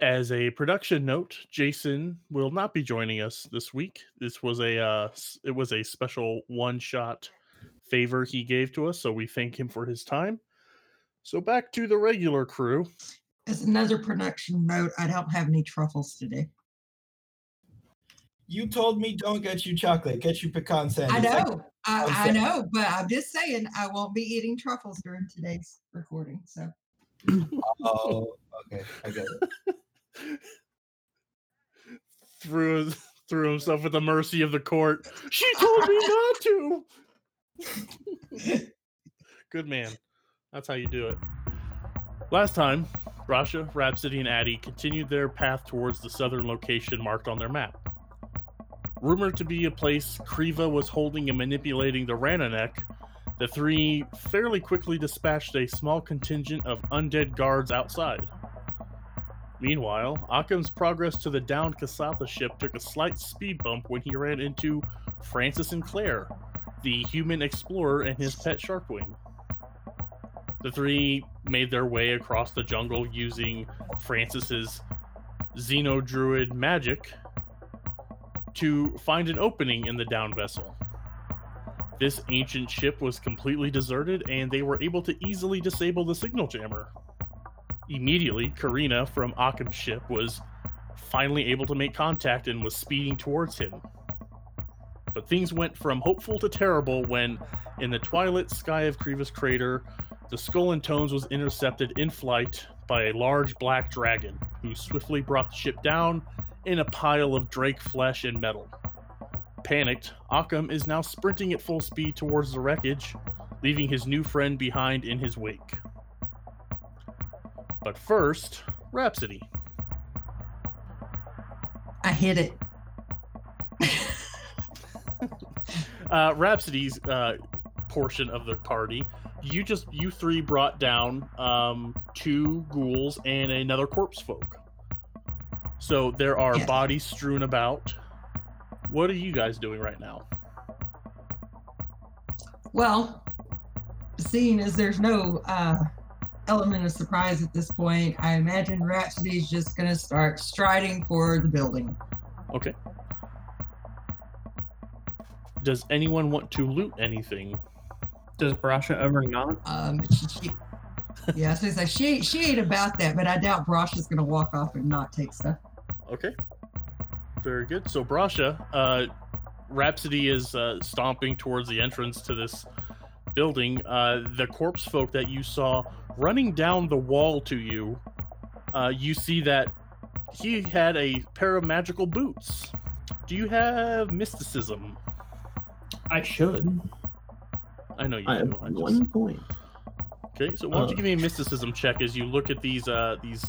As a production note, Jason will not be joining us this week. This was a uh, it was a special one shot favor he gave to us, so we thank him for his time. So back to the regular crew. As another production note, I don't have any truffles today. You told me don't get you chocolate, get you pecan sandy. I It's like- know, I, I'm I saying- know, but I'm just saying I won't be eating truffles during today's recording. So oh, okay, I get it. Threw threw himself at the mercy of the court. She told me not to. Good man. That's how you do it. Last time, Brasha, Rhapsody, and Addie continued their path towards the southern location marked on their map. Rumored to be a place Kriva was holding and manipulating the Rananek, the three fairly quickly dispatched a small contingent of undead guards outside. Meanwhile, Occam's progress to the downed Kasatha ship took a slight speed bump when he ran into Francis and Claire, the human explorer and his pet Sharkwing. The three made their way across the jungle using Francis's Xenodruid magic to find an opening in the downed vessel. This ancient ship was completely deserted, and they were able to easily disable the signal jammer. Immediately, Karina from Occam's ship was finally able to make contact and was speeding towards him. But things went from hopeful to terrible when, in the twilight sky of Kriva's crater, the Skull and Tones was intercepted in flight by a large black dragon, who swiftly brought the ship down in a pile of drake flesh and metal. Panicked, Occam is now sprinting at full speed towards the wreckage, leaving his new friend behind in his wake. But first, Rhapsody. I hit it. Uh, Rhapsody's uh, portion of the party, you just you three brought down um, two ghouls and another corpse folk. So there are Yes. bodies strewn about. What are you guys doing right now? Well, seeing as there's no uh, element of surprise at this point, I imagine Rhapsody's just going to start striding for the building. Okay. Does anyone want to loot anything? Does Brasha ever not? Um, she, she, yeah, I was she she ain't about that, but I doubt Brosh is gonna walk off and not take stuff. Okay. Very good. So Brasha, uh, Rhapsody is uh, stomping towards the entrance to this building. Uh, the corpse folk that you saw running down the wall to you, uh, you see that he had a pair of magical boots. Do you have mysticism? I should. I know you I have do. I just- one point. Okay, so why don't you Uh, give me a mysticism check as you look at these uh these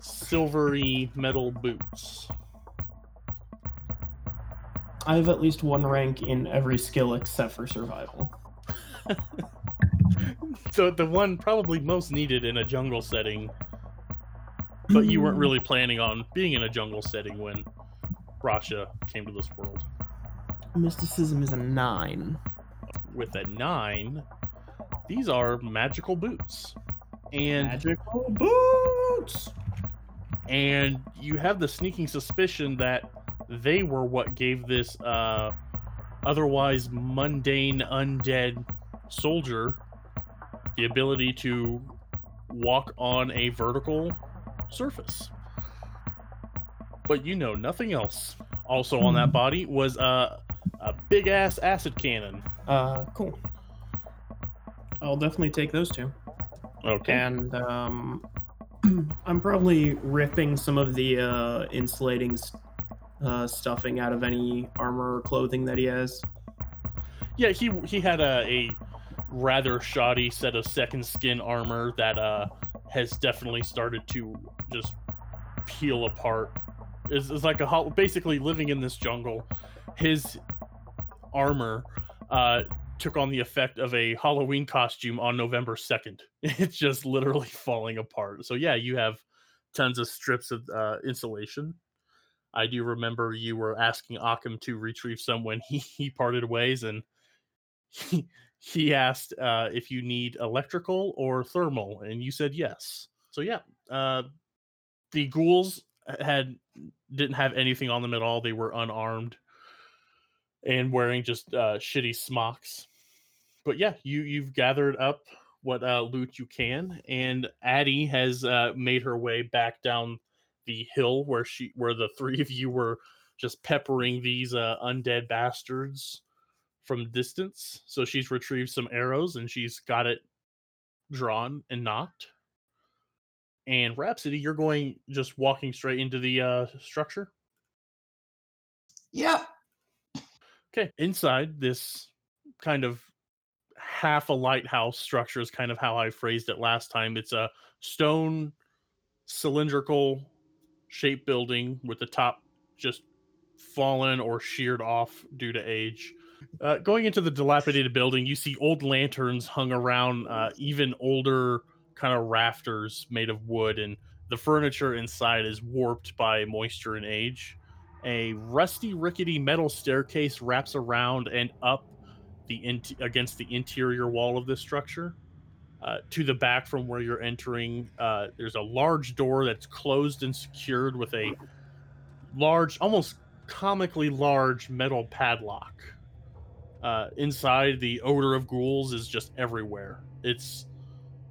silvery metal boots? I have at least one rank in every skill except for survival. So the one probably most needed in a jungle setting, but you weren't Hmm. really planning on being in a jungle setting when Brasha came to this world. Mysticism is a nine. With a nine, these are magical boots, and Magical boots. and you have the sneaking suspicion that they were what gave this uh, otherwise mundane undead soldier the ability to walk on a vertical surface. But you know nothing else. Also on that Hmm. body was uh, a big ass acid cannon. Uh, cool. I'll definitely take those two. Okay. And um, I'm probably ripping some of the uh, insulating uh, stuffing out of any armor or clothing that he has. Yeah, he he had a, a rather shoddy set of second skin armor that uh has definitely started to just peel apart. Is is like a hol- basically living in this jungle. His armor uh took on the effect of a Halloween costume on November 2nd. It's just literally falling apart. So yeah, you have tons of strips of uh, insulation. I do remember you were asking Occam to retrieve some when he, he parted ways, and he, he asked uh, if you need electrical or thermal, and you said yes. So yeah, uh, the ghouls had didn't have anything on them at all. They were unarmed and wearing just uh, shitty smocks. But yeah, you you've gathered up what uh, loot you can, and Addie has uh, made her way back down the hill where she where the three of you were just peppering these uh, undead bastards from distance. So she's retrieved some arrows and she's got it drawn and knocked. And Rhapsody, you're going just walking straight into the uh, structure. Yeah. Okay, inside this kind of half a lighthouse structure is kind of how I phrased it last time. It's a stone cylindrical shaped building with the top just fallen or sheared off due to age. Uh, going into the dilapidated building, you see old lanterns hung around, uh, even older kind of rafters made of wood, and the furniture inside is warped by moisture and age. A rusty, rickety metal staircase wraps around and up the in- against the interior wall of this structure. Uh, to the back from where you're entering, uh, there's a large door that's closed and secured with a large, almost comically large metal padlock. Uh, inside, the odor of ghouls is just everywhere. It's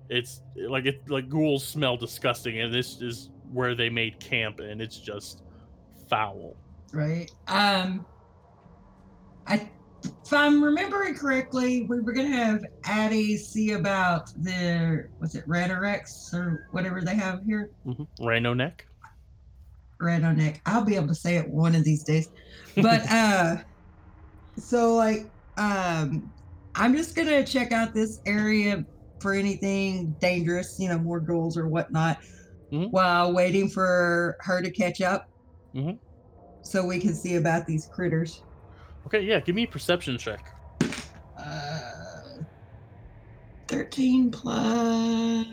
it's like it like ghouls smell disgusting, and this is where they made camp, and it's just foul. Right. Um. I, if I'm remembering correctly, we were gonna have Addie see about the was it Rhetorix or whatever they have here. Mm-hmm. Rhino neck. Rhino neck. I'll be able to say it one of these days. But uh, so like um, I'm just gonna check out this area for anything dangerous, you know, more ghouls or whatnot, Mhm. while waiting for her to catch up. Mhm. So we can see about these critters. Okay, yeah, give me a perception check. Uh, 13 plus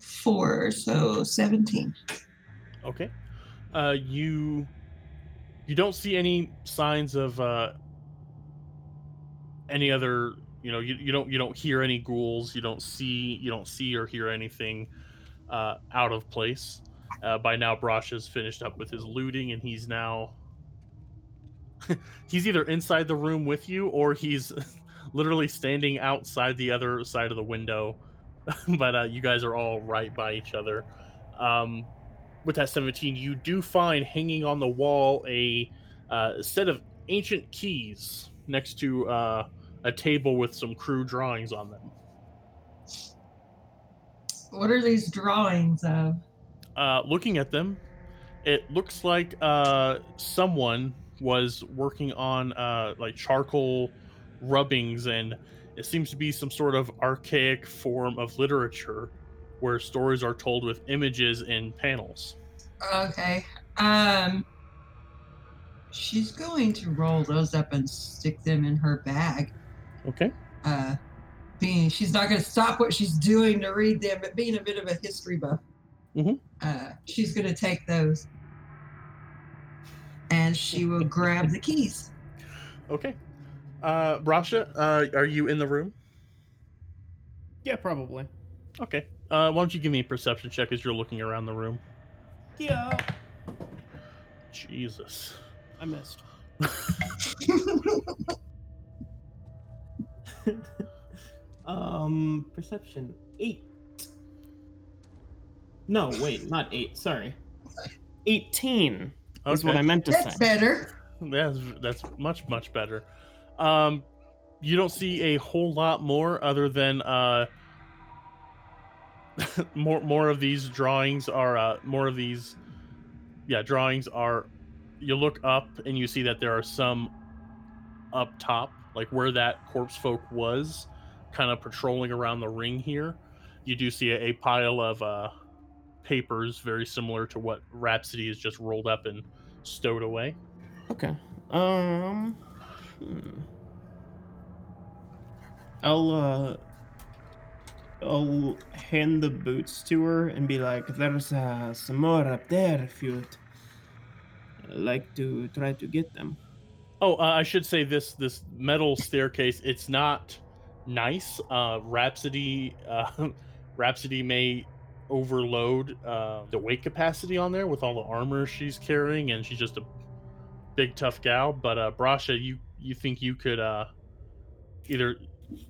4, so 17. Okay. Uh, you you don't see any signs of uh, any other. You know, you, you don't you don't hear any ghouls. You don't see you don't see or hear anything uh, out of place. Uh, by now, Brosh has finished up with his looting, and he's now he's either inside the room with you or he's literally standing outside the other side of the window. but uh, you guys are all right by each other. Um, with that 17, you do find hanging on the wall a uh, set of ancient keys next to uh, a table with some crude drawings on them. What are these drawings of? Uh, looking at them, it looks like uh, someone was working on uh, like charcoal rubbings, and it seems to be some sort of archaic form of literature where stories are told with images and panels. Okay. Um she's going to roll those up and stick them in her bag. Okay. Uh being she's not going to stop what she's doing to read them, but being a bit of a history buff. Mhm. Uh she's going to take those and she will grab the keys. Okay. Uh, Brasha, uh, are you in the room? Yeah, probably. Okay. Uh, why don't you give me a perception check as you're looking around the room? Yeah. Jesus. I missed. um, perception eight. No, wait, not eight. Sorry, eighteen is what I meant to That's say. better. That's that's much much better. Um, you don't see a whole lot more other than uh, more more of these drawings are uh, more of these, yeah, drawings are. You look up and you see that there are some up top, like where that corpse folk was, kind of patrolling around the ring here. You do see a, a pile of uh, papers very similar to what Rhapsody has just rolled up and stowed away. Okay. Um. hmm. I'll uh. I'll hand the boots to her and be like, "There's uh, some more up there if you'd like to try to get them." Oh, uh, I should say this this metal staircase. It's not nice. Uh, Rhapsody, uh, Rhapsody may overload uh, the weight capacity on there with all the armor she's carrying, and she's just a big tough gal. But uh, Brasha, you you think you could uh, either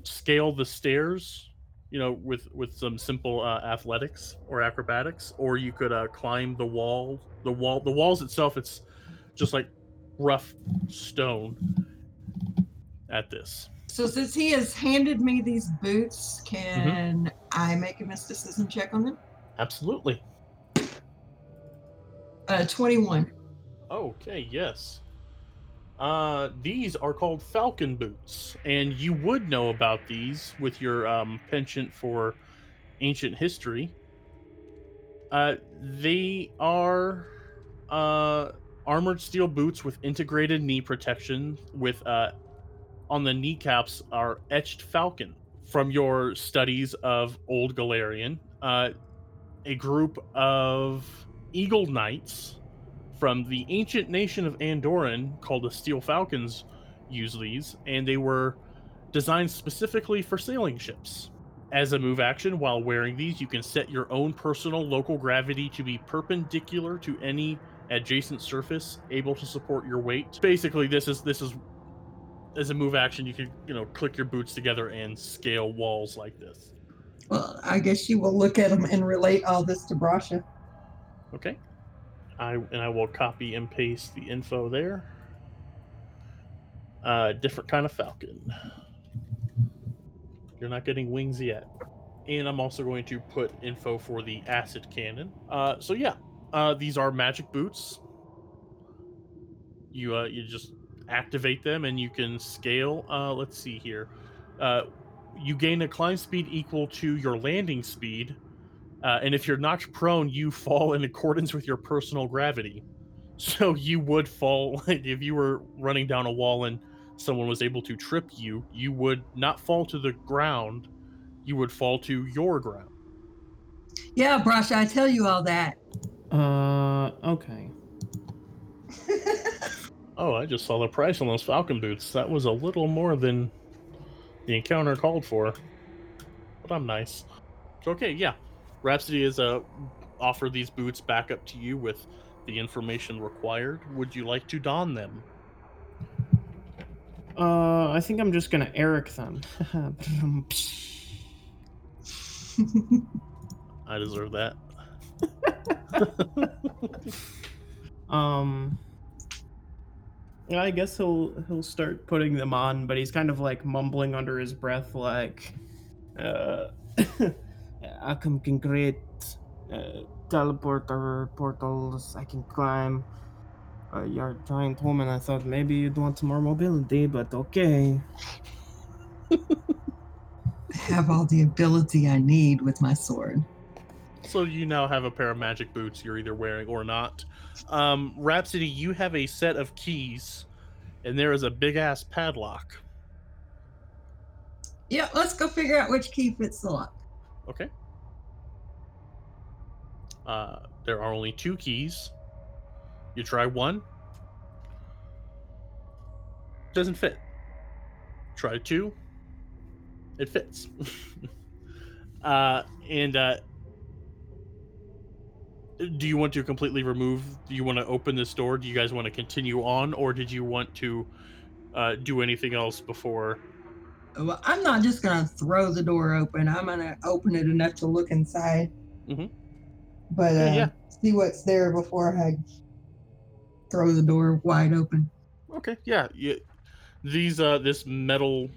scale the stairs, you know, with with some simple uh, athletics or acrobatics, or you could uh, climb the wall. The wall, the walls itself, it's just like rough stone. At this, So since he has handed me these boots, can I make a mysticism check on them? absolutely. Uh, 21. Okay, yes. Uh, these are called Falcon boots, and you would know about these with your um, penchant for ancient history. Uh, they are uh, armored steel boots with integrated knee protection. With uh, on the kneecaps are etched falcon from your studies of Old Galarian. Uh, a group of eagle knights from the ancient nation of Andoran called the Steel Falcons use these, and they were designed specifically for sailing ships. As a move action, while wearing these, you can set your own personal local gravity to be perpendicular to any adjacent surface able to support your weight. Basically, this is this is as a move action, you can you know click your boots together and scale walls like this. Well, I guess you will look at them and relate all this to Brasha. Okay. I and I will copy and paste the info there. Uh, different kind of falcon. You're not getting wings yet. And I'm also going to put info for the acid cannon. Uh, so yeah, uh, these are magic boots. You uh, you just activate them and you can scale. Uh, let's see here. Uh, you gain a climb speed equal to your landing speed uh, and if you're knocked prone, you fall in accordance with your personal gravity. So you would fall if you were running down a wall and someone was able to trip you, you would not fall to the ground. You would fall to your ground. Yeah, Brasha, I tell you all that. Uh, okay. Oh, I just saw the price on those Falcon boots. That was a little more than the encounter called for. But I'm nice. So okay, yeah. Rhapsody is uh offer these boots back up to you with the information required. Would you like to don them? Uh, I think I'm just gonna Eric them. I deserve that. um, I guess he'll he'll start putting them on, but he's kind of like mumbling under his breath, like, uh, I can create uh, teleporter portals. I can climb. Uh, you're a giant woman. I thought maybe you'd want some more mobility, but okay. have all the ability I need with my sword. So you now have a pair of magic boots you're either wearing or not. Um, Rhapsody, you have a set of keys, and there is a big ass padlock. Yeah, let's go figure out which key fits the lock. Okay. Uh, there are only two keys. You try one. Doesn't fit. Try two. It fits. uh, and uh, do you want to completely remove? Do you want to open this door? Do you guys want to continue on, or did you want to uh, do anything else before? Well, I'm not just gonna throw the door open. I'm gonna open it enough to look inside. Mhm. But uh, Yeah, yeah. see what's there before I throw the door wide open. Okay, yeah, yeah. These uh this metal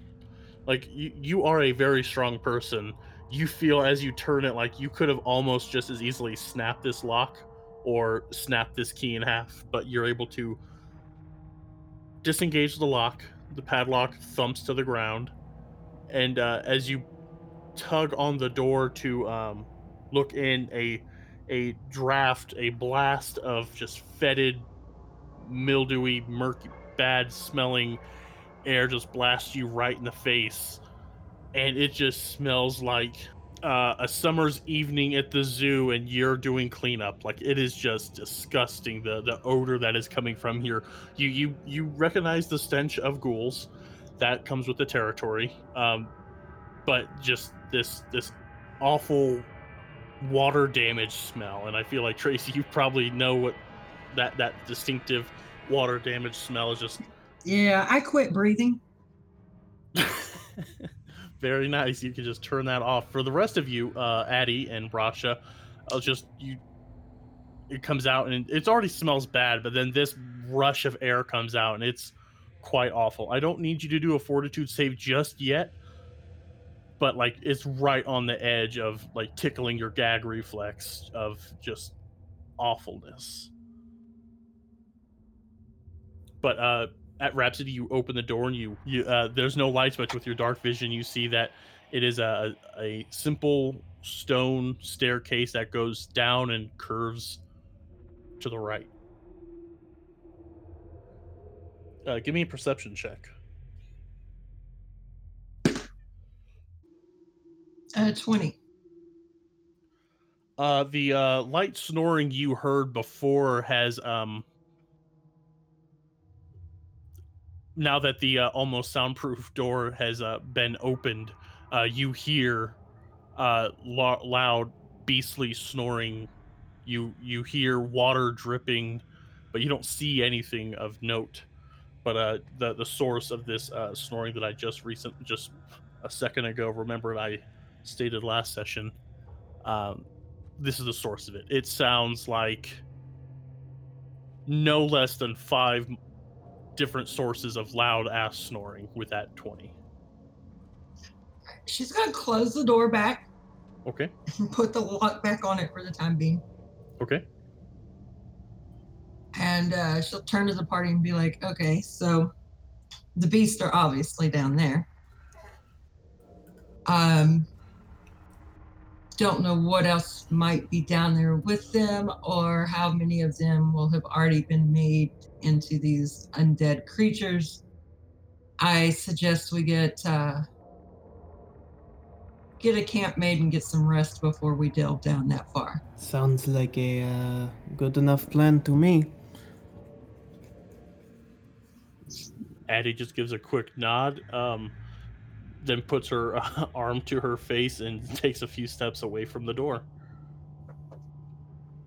like you you are a very strong person. You feel as you turn it like you could have almost just as easily snapped this lock or snapped this key in half, but you're able to disengage the lock. The padlock thumps to the ground, and uh, as you tug on the door to um, look in, a a draft, a blast of just fetid, mildewy, murky, bad smelling air just blasts you right in the face, and it just smells like uh, a summer's evening at the zoo, and you're doing cleanup. Like it is just disgusting. The the odor that is coming from here. You you you recognize the stench of ghouls, that comes with the territory. Um, but just this this awful water damage smell, and I feel like Tracy, you probably know what that that distinctive water damage smell is. Just Yeah, I quit breathing. very nice. You can just turn that off. For the rest of you, uh, Addie and Brasha, I'll just you. It comes out and it already smells bad, but then this rush of air comes out and it's quite awful. I don't need you to do a fortitude save just yet, but like it's right on the edge of like tickling your gag reflex of just awfulness. But uh at Rhapsody, you open the door and you you uh, there's no lights, but with your dark vision, you see that it is a a simple stone staircase that goes down and curves to the right. Uh, give me a perception check. Uh, 20. Uh, the uh, light snoring you heard before has um. Now that the uh, almost soundproof door has uh, been opened, uh, you hear uh, lo- loud, beastly snoring. You you hear water dripping, but you don't see anything of note. But uh, the the source of this uh, snoring that I just recent just a second ago remembered I stated last session. Um, this is the source of it. It sounds like no less than five different sources of loud ass snoring with that 20. She's going to close the door back Okay. and put the lock back on it for the time being. Okay. And uh, she'll turn to the party and be like, okay, so the beasts are obviously down there. Um, don't know what else might be down there with them or how many of them will have already been made into these undead creatures. I suggest we get uh, get a camp made and get some rest before we delve down that far. Sounds like a uh, good enough plan to me. Addie just gives a quick nod, um, then puts her uh, arm to her face and takes a few steps away from the door.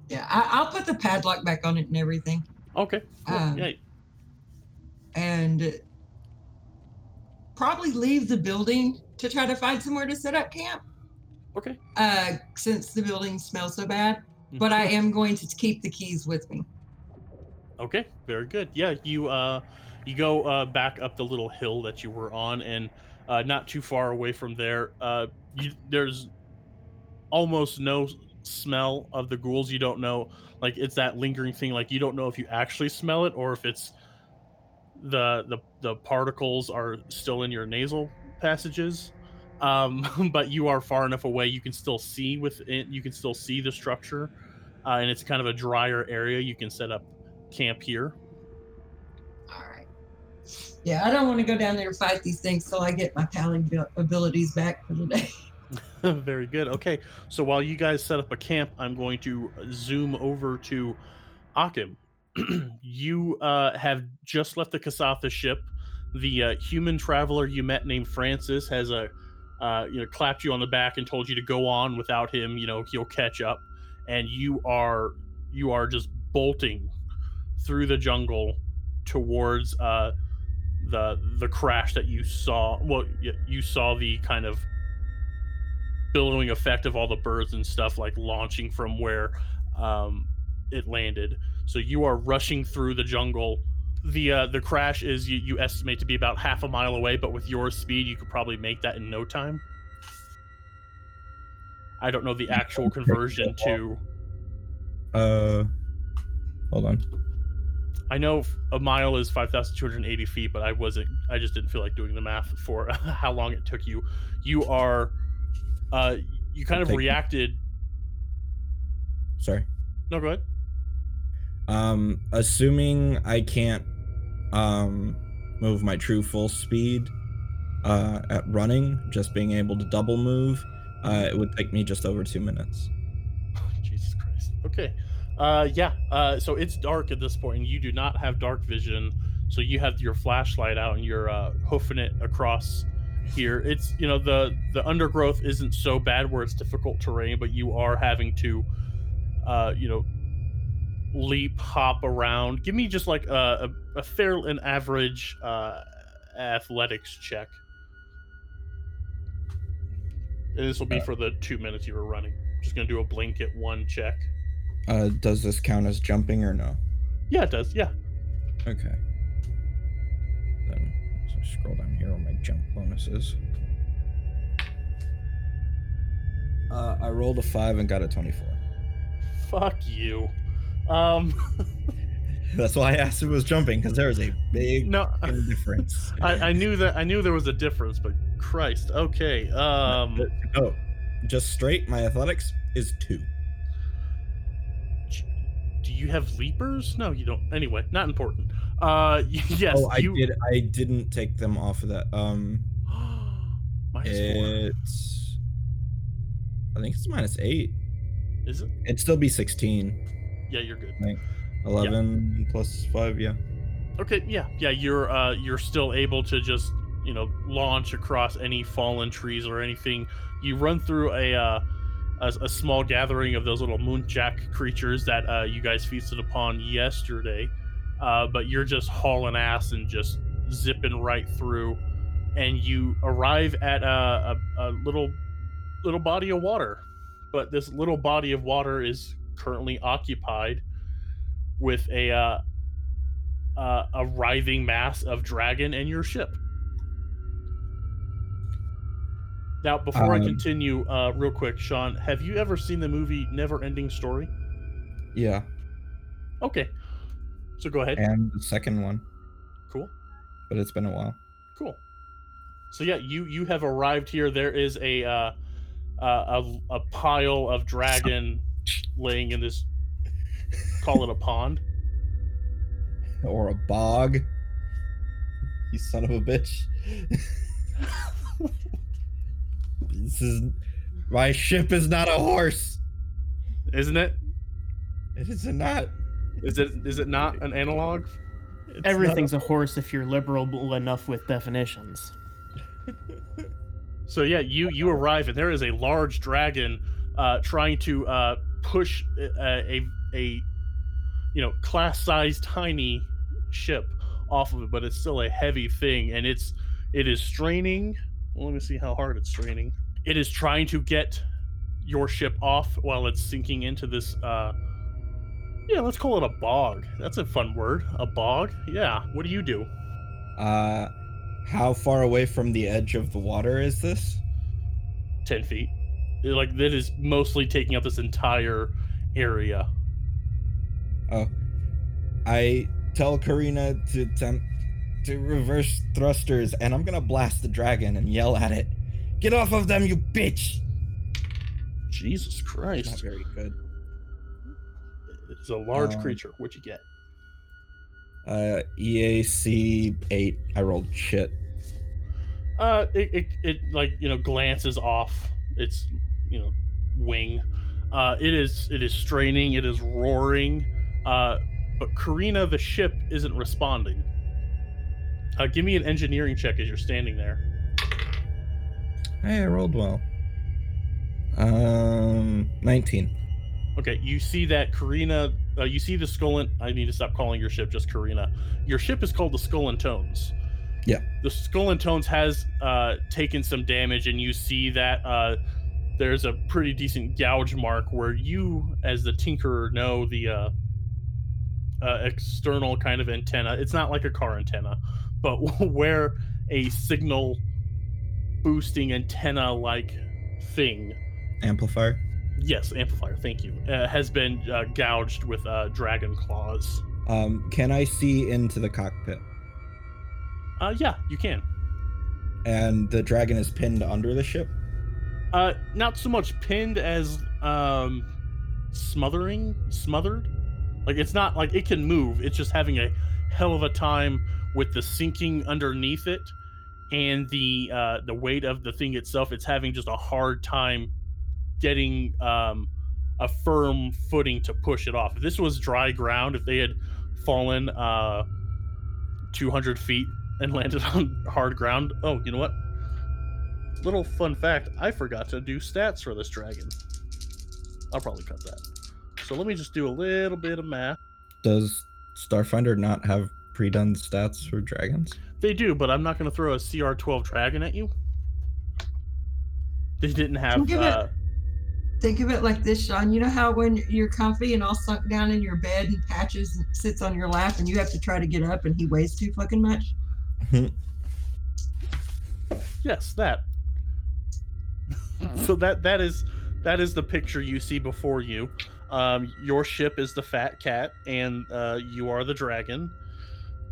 Yeah, I, I'll put the padlock back on it and everything. Okay. cool. Um, yeah. and probably leave the building to try to find somewhere to set up camp Okay. uh, since the building smells so bad. But I am going to keep the keys with me. Okay, very good. Yeah, you uh you go uh back up the little hill that you were on and uh not too far away from there, uh you there's almost no smell of the ghouls. You don't know like it's that lingering thing like you don't know if you actually smell it or if it's the the the particles are still in your nasal passages. Um but you are far enough away you can still see within you can still see the structure. Uh, and it's kind of a drier area. You can set up camp here. Yeah, I don't want to go down there and fight these things till I get my palling abil- abilities back for the day. Very good. Okay, so while you guys set up a camp, I'm going to zoom over to Occam. you uh, have just left the Kasatha ship. The uh, human traveler you met named Francis has a uh, you know clapped you on the back and told you to go on. Without him, you know he'll catch up, and you are you are just bolting through the jungle towards uh, the the crash that you saw. Well, you saw the kind of billowing effect of all the birds and stuff like launching from where um, it landed. So you are rushing through the jungle. The uh, the crash is you, you estimate to be about half a mile away, but with your speed, you could probably make that in no time. I don't know the actual conversion to. Uh, hold on. I know a mile is five thousand two hundred eighty feet, but I wasn't. I just didn't feel like doing the math for how long it took you. You are, uh, you kind of reacted. Sorry. No, go ahead. Um, assuming I can't um move my true full speed uh at running, just being able to double move, uh, it would take me just over two minutes. Jesus Christ. Okay. Uh, yeah. Uh, so it's dark at this point, and you do not have dark vision. So you have your flashlight out, and you're uh, hoofing it across here. It's you know the the undergrowth isn't so bad where it's difficult terrain, but you are having to, uh, you know, leap, hop around. Give me just like a a, a fair and average uh, athletics check. And this will be Uh, for the two minutes you were running. Just gonna do a blanket one check. Uh, does this count as jumping or no? Yeah, it does. Yeah. Okay. Then so scroll down here where my jump bonus is. Uh, I rolled a five and got a twenty-four. Fuck you. Um, That's why I asked if it was jumping because there is a big no, difference. I, I knew that I knew there was a difference, but Christ, okay. Um, oh, just straight. My athletics is two. Do you have leapers? No, you don't. Anyway, not important. Uh, yes, oh, I you. did. I didn't take them off of that. Um, Minus four. it's. I think it's minus eight. Is it? It'd still be sixteen. Yeah, you're good. Eleven plus five. Yeah. Okay, yeah, yeah. You're uh, you're still able to just you know launch across any fallen trees or anything. You run through a uh, a, a small gathering of those little moonjack creatures that uh, you guys feasted upon yesterday, uh, but you're just hauling ass and just zipping right through, and you arrive at a, a, a little little body of water, but this little body of water is currently occupied with a uh, uh, a writhing mass of dragon and your ship. Now, before I Um, continue, uh, real quick, Sean, have you ever seen the movie Never Ending Story? Yeah. Okay, so go ahead. And the second one, Cool, but it's been a while. cool. So yeah, you you have arrived here. There is a uh, uh, a a pile of dragon laying in this. Call it a pond. Or a bog. You son of a bitch. this is my ship is not a horse. Isn't it? It is not. Is it is it not an analog? It's Everything's a horse if you're liberal enough with definitions. So yeah, you you arrive and there is a large dragon uh, trying to uh, push a, a a you know class size tiny ship off of it, but it's still a heavy thing, and it's it is straining. Well, let me see how hard it's straining. It is trying to get your ship off while it's sinking into this. Uh, yeah, let's call it a bog. That's a fun word. A bog. Yeah. What do you do? Uh, how far away from the edge of the water is this? Ten feet. Like that is mostly taking up this entire area. Oh, I tell Karina to attempt to reverse thrusters, and I'm gonna blast the dragon and yell at it. Get off of them, you bitch! Jesus Christ. Not Christ. very good. It's a large Um, creature. What'd you get? Uh, EAC eight. I rolled shit. Uh, it, it, it like you know glances off its you know wing. Uh, it is it is straining. It is roaring. Uh, but Karina, the ship, isn't responding. Uh, give me an engineering check as you're standing there. Hey, I rolled well. Um, nineteen. Okay, you see that Karina. Uh, you see the skull and I need to stop calling your ship just Karina. Your ship is called the Skull and Tones. Yeah. The Skull and Tones has uh, taken some damage, and you see that uh, there's a pretty decent gouge mark where you, as the Tinkerer, know the uh, uh, external kind of antenna. It's not like a car antenna, but where a signal boosting antenna like thing Amplifier. Yes, amplifier. Thank you. Uh, has been uh, gouged with uh, dragon claws. Um, can I see into the cockpit? Uh, yeah, you can. And the dragon is pinned under the ship. Uh, not so much pinned as um, smothering, smothered. Like it's not like it can move. It's just having a hell of a time with the sinking underneath it and the uh, the weight of the thing itself. It's having just a hard time getting um, a firm footing to push it off. If this was dry ground, if they had fallen uh, 200 feet and landed on hard ground, oh, you know what? little fun fact: I forgot to do stats for this dragon. I'll probably cut that. So let me just do a little bit of math. Does Starfinder not have pre-done stats for dragons? They do, but I'm not going to throw a CR12 dragon at you. They didn't have. Give it- Uh, Think of it like this, Sean. You know how when you're comfy and all sunk down in your bed and Patches sits on your lap and you have to try to get up and he weighs too fucking much? yes, that. so that that is that is the picture you see before you. Um, your ship is the fat cat, and uh, you are the dragon.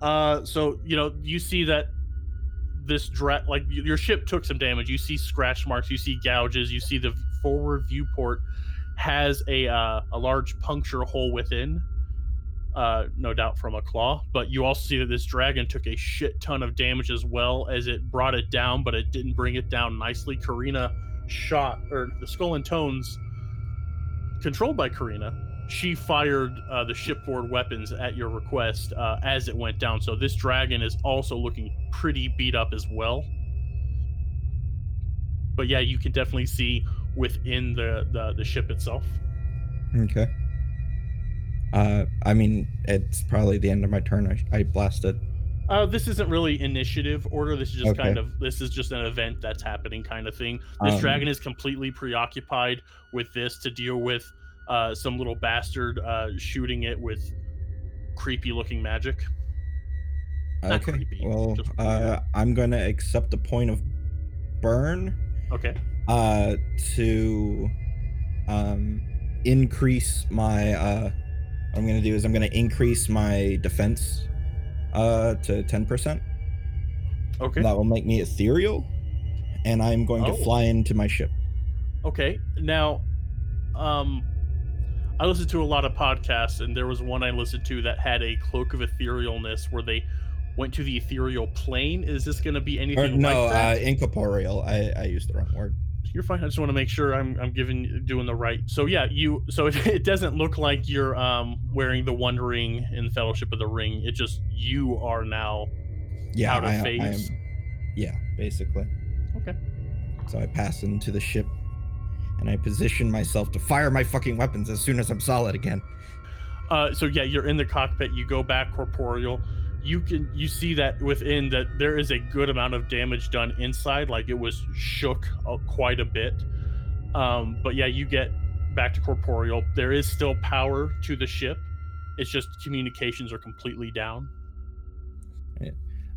Uh, so you know you see that this dra- like your ship took some damage. You see scratch marks, you see gouges, you see the forward viewport has a uh, a large puncture hole within. Uh, no doubt from a claw, but you also see that this dragon took a shit ton of damage as well as it brought it down, but it didn't bring it down nicely. Karina shot, or the Skull and Tones, controlled by Karina, she fired uh, the shipboard weapons at your request uh, as it went down. So this dragon is also looking pretty beat up as well. But yeah, you can definitely see within the the, the ship itself. Okay. Uh, I mean, it's probably the end of my turn. I, I blasted. Uh, this isn't really initiative order. This is just Okay. kind of this is just an event that's happening kind of thing. This Um, dragon is completely preoccupied with this to deal with uh, some little bastard uh, shooting it with creepy looking magic. Not Okay. creepy, Well, uh, I'm gonna accept the point of burn Okay. uh to um increase my uh what I'm gonna do is I'm gonna increase my defense uh to 10%. Okay. That will make me ethereal, and I'm going Oh. to fly into my ship. Okay. Now, um, I listened to a lot of podcasts, and there was one I listened to that had a cloak of etherealness where they went to the ethereal plane. Is this going to be Or, anything no, like that? uh, incorporeal. I, I used the wrong word. You're fine. I just want to make sure I'm I'm giving doing the right. So yeah, you. So it, it doesn't look like you're um wearing the One Ring in Fellowship of the Ring. It just you are now. Yeah, Out of I, I phase? am. Yeah, basically. Okay. So I pass into the ship, and I position myself to fire my fucking weapons as soon as I'm solid again. Uh, so yeah, you're in the cockpit. You go back corporeal. You can you see that within that there is a good amount of damage done inside. Like it was shook uh, quite a bit. Um, but yeah, you get back to corporeal. There is still power to the ship. It's just communications are completely down.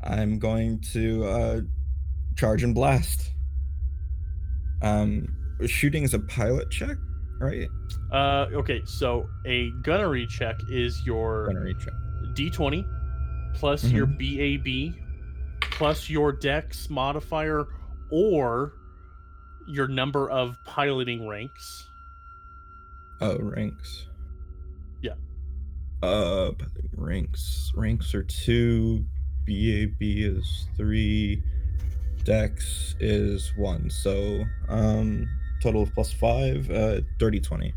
I'm going to uh, charge and blast. Um, shooting is a pilot check, right? Uh, okay, so a gunnery check is your Gunnery check. D20 plus your BAB plus your dex modifier or your number of piloting ranks. Oh, ranks. Yeah. Uh, ranks. Ranks are two. BAB is three. Dex is one. So, um, total of plus five. Uh, dirty twenty.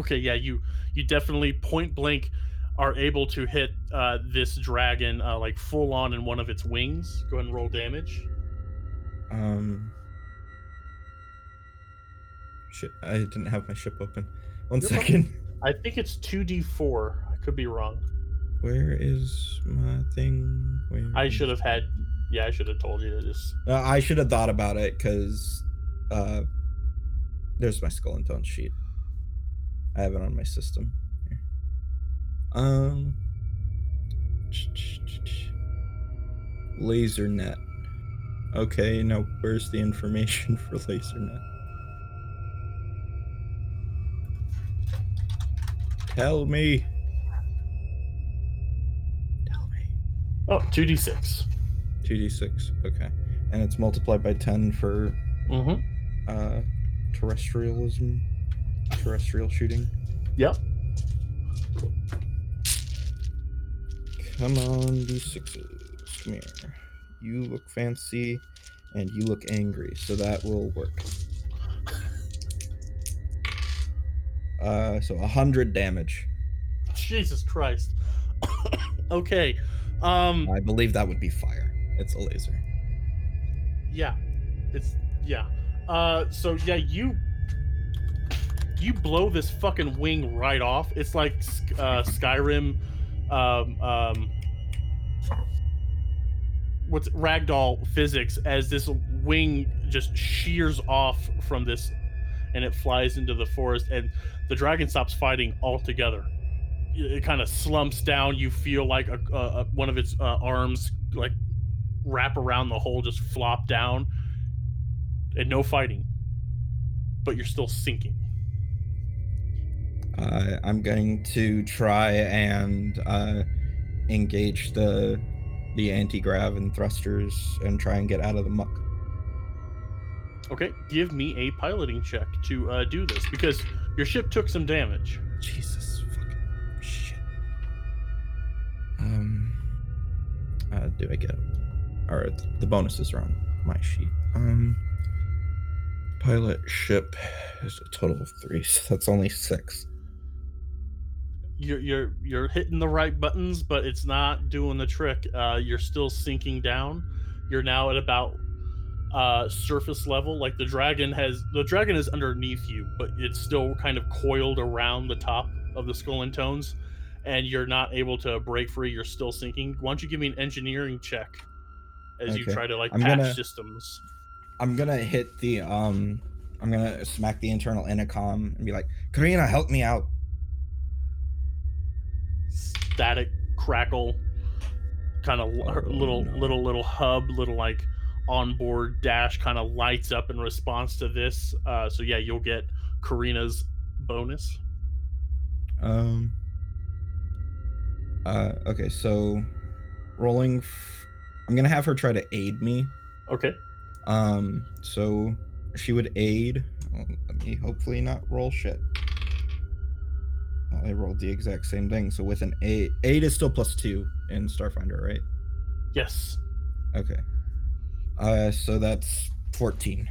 Okay, yeah, you you definitely point blank are able to hit uh, this dragon uh, like full on in one of its wings. Go ahead and roll damage. Um. Shit, I didn't have my ship open. One You're second. I think it's two d four. I could be wrong. Where is my thing? Where I should have had. Yeah, I should have told you to just. Uh, I should have thought about it because uh, there's my skull and tone sheet. I have it on my system. Here. Um, laser net. Okay, now where's the information for laser net? Tell me. Tell me. Oh, 2d6. 2d6. Okay. And it's multiplied by 10 for Mm-hmm. uh terrestrialism terrestrial shooting Yep. come on d6s come here you look fancy and you look angry so that will work uh so a 100 damage Jesus Christ. okay. Um. i believe that would be fire it's a laser Yeah. It's Yeah. Uh, so yeah, you you blow this fucking wing right off. It's like uh, Skyrim. Um, um, what's ragdoll physics as this wing just shears off from this, and it flies into the forest, and the dragon stops fighting altogether. It, it kind of slumps down. You feel like a, a, a- one of its uh, arms like wrap around the hole, just flop down, and no fighting. But you're still sinking. Uh, I'm going to try and uh, engage the the anti grav and thrusters and try and get out of the muck. Okay, give me a piloting check to uh, do this because your ship took some damage. Jesus fucking shit. Um, uh, do I get? Or the bonuses are on my sheet. Um, pilot ship is a total of three, so that's only six. You're you're you're hitting the right buttons, but it's not doing the trick. Uh, you're still sinking down. You're now at about uh, surface level. Like the dragon has the dragon is underneath you, but it's still kind of coiled around the top of the skull and tones, and you're not able to break free. You're still sinking. Why don't you give me an engineering check as you try to like I'm patch gonna- systems? I'm gonna hit the um. I'm gonna smack the internal intercom and be like, "Karina, help me out." static crackle kind of Oh, little no. little little hub little like onboard dash kind of lights up in response to this uh so yeah you'll get karina's bonus Um. Uh. Okay. So, rolling. F- I'm gonna have her try to aid me. okay Um. So she would aid. oh, Let me hopefully not roll shit. I rolled the exact same thing. So with an eight, eight is still plus two in Starfinder, right? yes Okay. Uh. So that's fourteen.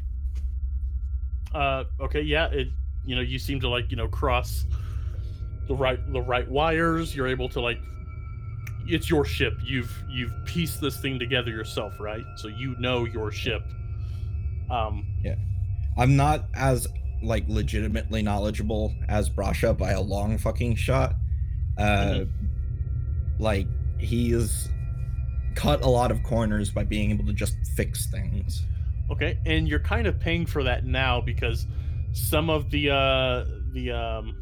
uh okay yeah it you know you seem to like you know cross the right the right wires you're able to like it's your ship you've you've pieced this thing together yourself right so you know your ship um I'm not as like legitimately knowledgeable as Brasha by a long fucking shot. Uh, like he's cut a lot of corners by being able to just fix things. Okay, and you're kind of paying for that now because some of the uh the um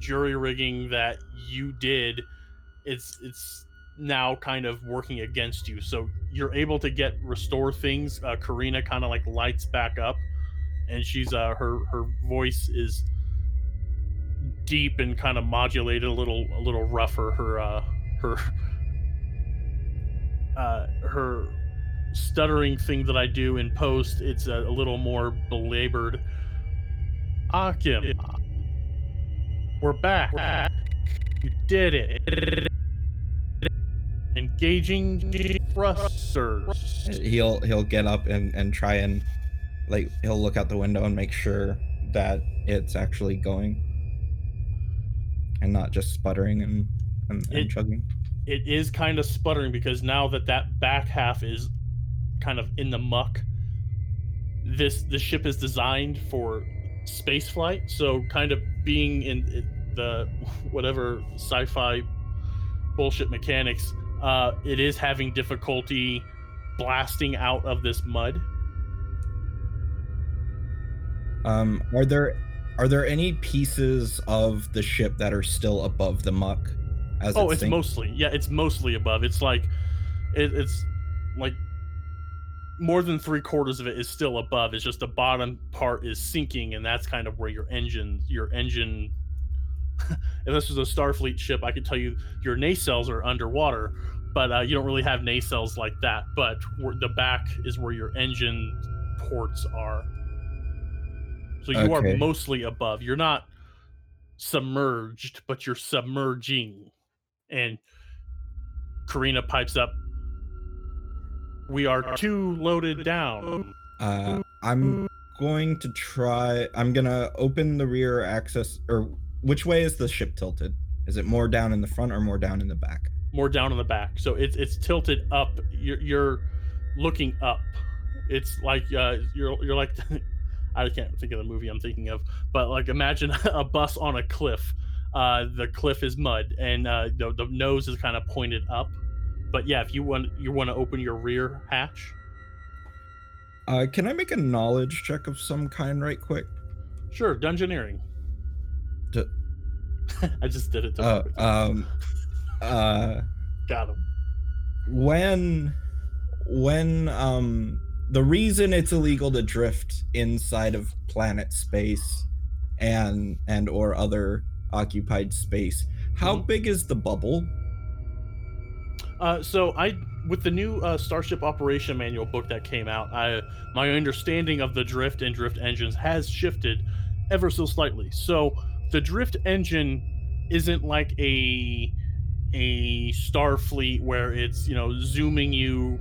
jury rigging that you did it's it's now kind of working against you. So you're able to get restore things. Uh Karina kind of like lights back up and she's uh her her voice is deep and kind of modulated a little a little rougher her uh her uh her stuttering thing that I do in post, it's a, a little more belabored. Occam, we're back. You did it. Engaging thrusters. He'll he'll get up and and try and like he'll look out the window and make sure that it's actually going and not just sputtering and and, and It- chugging. It is kind of sputtering because now that that back half is kind of in the muck, this the ship is designed for space flight. So kind of being in the whatever sci-fi bullshit mechanics, uh, it is having difficulty blasting out of this mud. Um, are there are there any pieces of the ship that are still above the muck? As Oh, it it's sinks? mostly yeah, it's mostly above. It's like it, it's like more than three quarters of it is still above. It's just the bottom part is sinking, and that's kind of where your engine your engine. if this was a Starfleet ship, I could tell you your nacelles are underwater, but uh, you don't really have nacelles like that. But the back is where your engine ports are. So you Okay. are mostly above. You're not submerged, but you're submerging. And Karina pipes up. We are too loaded down. Uh, I'm going to try. I'm gonna open the rear access. Or which way is the ship tilted? Is it more down in the front or more down in the back? More down in the back. So it's it's tilted up. You're, you're looking up it's like uh, you're you're like I can't think of the movie I'm thinking of, but like imagine a bus on a cliff. Uh, the cliff is mud, and uh, the the nose is kind of pointed up. But yeah, if you want you want to open your rear hatch, Uh, can I make a knowledge check of some kind right quick? sure, dungeoneering. D- I just did it. To Uh, um, uh, Got him. when when um the reason it's illegal to drift inside of planet space and and or other occupied space how Mhm. big is the bubble Uh, so I, with the new uh, Starship Operation Manual book that came out, I my understanding of the drift and drift engines has shifted ever so slightly. So the drift engine isn't like a a Starfleet where it's you know zooming you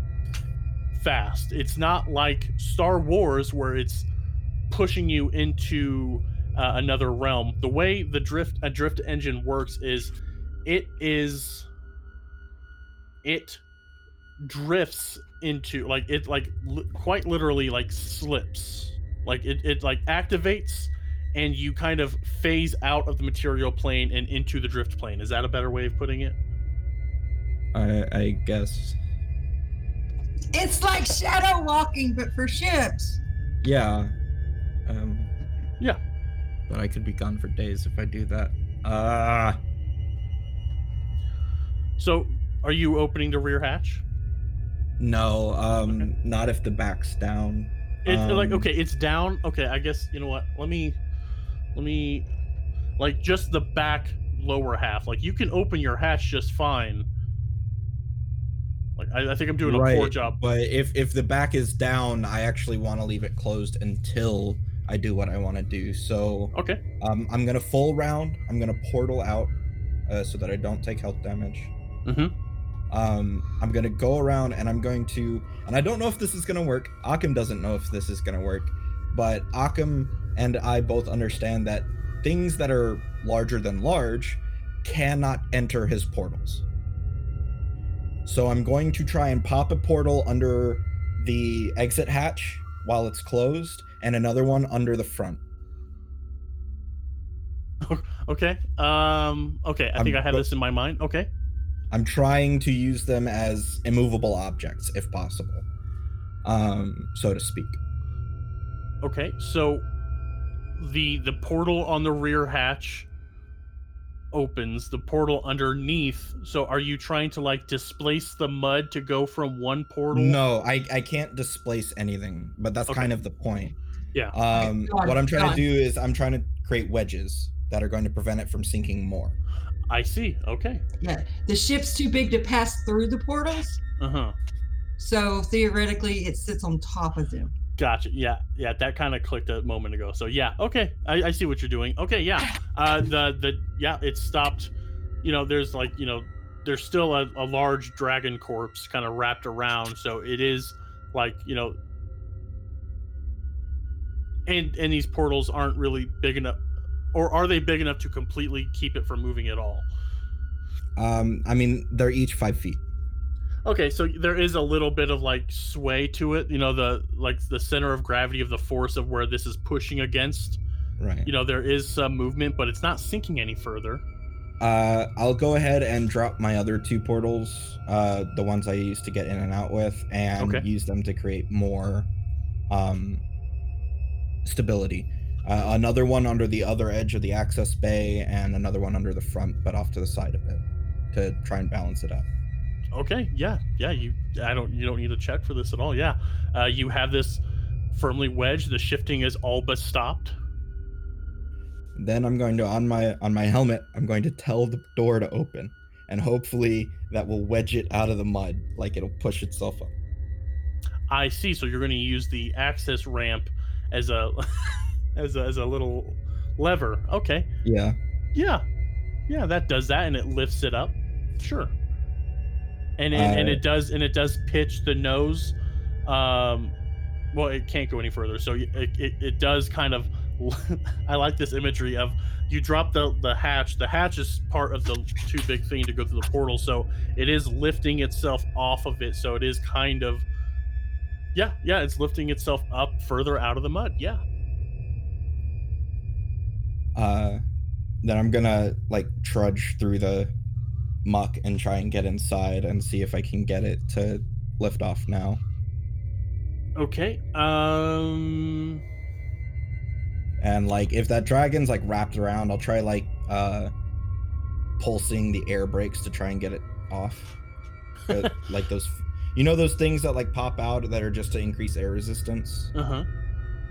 fast. It's not like Star Wars where it's pushing you into uh, another realm. The way the drift a drift engine works is it is it drifts into like it like li- quite literally like slips like it, it like activates and you kind of phase out of the material plane and into the drift plane. Is that a better way of putting it? I i guess. It's like shadow walking, but for ships. yeah. Um Yeah. but i could be gone for days if i do that. Uh so are you opening the rear hatch? No um Okay. not if the back's down. It's like Um, okay it's down. Okay i guess you know what? Let me let me like just the back lower half like you can open your hatch just fine like i, I think i'm doing a poor job But if if the back is down, I actually want to leave it closed until I do what I want to do. So okay um, I'm gonna full round. I'm gonna portal out uh, so that I don't take health damage. Mm-hmm. Um, I'm gonna go around and I'm going to, and I don't know if this is gonna work. Occam doesn't know if this is gonna work, but Occam and I both understand that things that are larger than large cannot enter his portals. So I'm going to try and pop a portal under the exit hatch while it's closed, and another one under the front. Okay. Um. Okay. I think I'm I go- this in my mind. Okay. I'm trying to use them as immovable objects if possible, um, so to speak. Okay. So the the portal on the rear hatch opens. The portal underneath. So are you trying to like displace the mud to go from one portal? No, I, I can't displace anything, but that's Okay. kind of the point. Yeah. Um, go on, what I'm trying on. to do is I'm trying to create wedges that are going to prevent it from sinking more. I see. Okay. Yeah. The ship's too big to pass through the portals. Uh huh. So theoretically, it sits on top of them. Gotcha. Yeah. Yeah. That kind of clicked a moment ago. So yeah. Okay. I, I see what you're doing. Okay. Yeah. Uh. The the yeah. It stopped. You know. There's like you know. There's still a, a large dragon corpse kind of wrapped around. So it is like you know. And and these portals aren't really big enough, or are they big enough to completely keep it from moving at all? Um, I mean, they're each five feet. Okay, so there is a little bit of like sway to it. You know, the like the center of gravity of the force of where this is pushing against. Right. You know, there is some movement, but it's not sinking any further. Uh, I'll go ahead and drop my other two portals, uh, the ones I used to get in and out with, and Okay. use them to create more um, stability. Uh, another one under the other edge of the access bay, and another one under the front, but off to the side of it, to try and balance it out. Okay, yeah, yeah. You, I don't, you don't need to check for this at all. Yeah, uh, you have this firmly wedged. The shifting is all but stopped. Then I'm going to on my on my helmet, I'm going to tell the door to open, and hopefully that will wedge it out of the mud, like it'll push itself up. I see. So you're going to use the access ramp as a, as a, as a little lever. Okay. Yeah. Yeah, yeah, that does that, and it lifts it up. Sure. And it, and it does and it does pitch the nose. Um, well, it can't go any further, so it it, it does kind of. I like this imagery of you drop the the hatch. The hatch is part of the too big thing to go through the portal, so it is lifting itself off of it. So it is kind of Yeah, yeah, it's lifting itself up further out of the mud. Yeah. Uh, then I'm gonna like trudge through the muck and try and get inside and see if I can get it to lift off now. Okay. Um. And like if that dragon's like wrapped around, I'll try like uh pulsing the air brakes to try and get it off. But, like those you know those things that like pop out that are just to increase air resistance? Uh huh.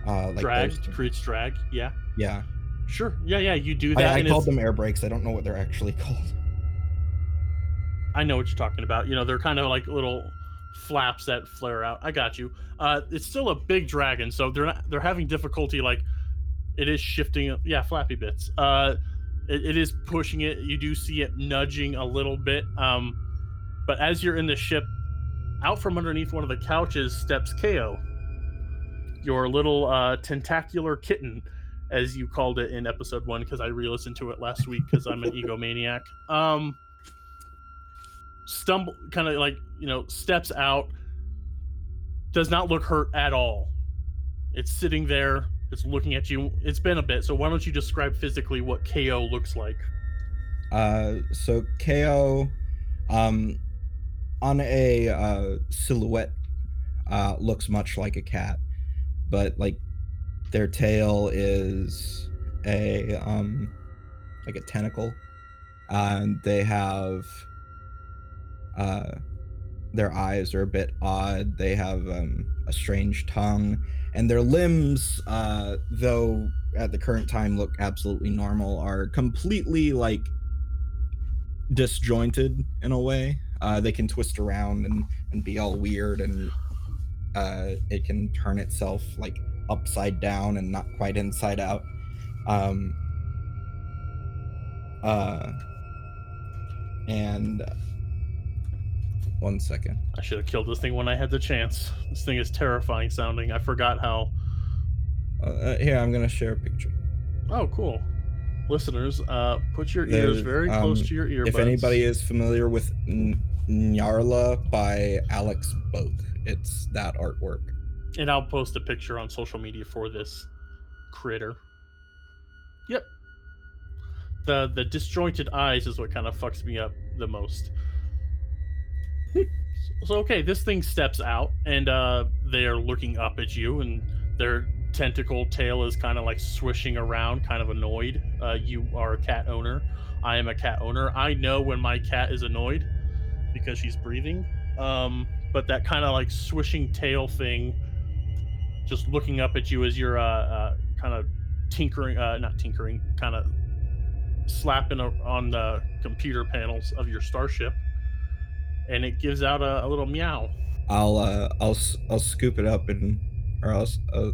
Uh like drag those creates drag. Yeah. Yeah. Sure. Yeah, yeah. You do that. I and called them air brakes. I don't know what they're actually called. I know what you're talking about. You know, they're kind of like little flaps that flare out. I got you. Uh, it's still a big dragon, so they're not. They're having difficulty. Like, it is shifting. Yeah, flappy bits. Uh, it, it is pushing it. You do see it nudging a little bit. Um, but as you're in the ship, out from underneath one of the couches steps Ko, your little uh, tentacular kitten, as you called it in episode one, because I re-listened to it last week because I'm an egomaniac. Um stumble kind of like you know steps out does not look hurt at all. It's sitting there it's looking at you it's been a bit so why don't you describe physically what ko looks like? Uh, so KO, um, on a uh, silhouette, uh, looks much like a cat, but like their tail is a um, like a tentacle, and they have uh, their eyes are a bit odd. They have um, a strange tongue, and their limbs, uh, though at the current time look absolutely normal, are completely like disjointed in a way. Uh, they can twist around and, and be all weird, and uh, it can turn itself like upside down and not quite inside out. Um, uh, and one second. i should have killed this thing when i had the chance. This thing is terrifying sounding. I forgot how. Uh, here, I'm gonna share a picture. oh cool. Listeners uh put your ears There's, very close um, to your earbuds. If anybody is familiar with N- Nyarla by Alex Boak, it's that artwork. and i'll post a picture on social media for this critter. Yep. The the disjointed eyes is what kind of fucks me up the most so okay this thing steps out and uh they're looking up at you and their tentacle tail is kind of like swishing around kind of annoyed. Uh you are a cat owner. I am a cat owner. I know when my cat is annoyed because she's breathing. Um but that kind of like swishing tail thing just looking up at you as you're uh, uh kind of tinkering uh not tinkering kind of slapping on the computer panels of your starship and it gives out a, a little meow. I'll uh I'll I'll scoop it up and or else uh,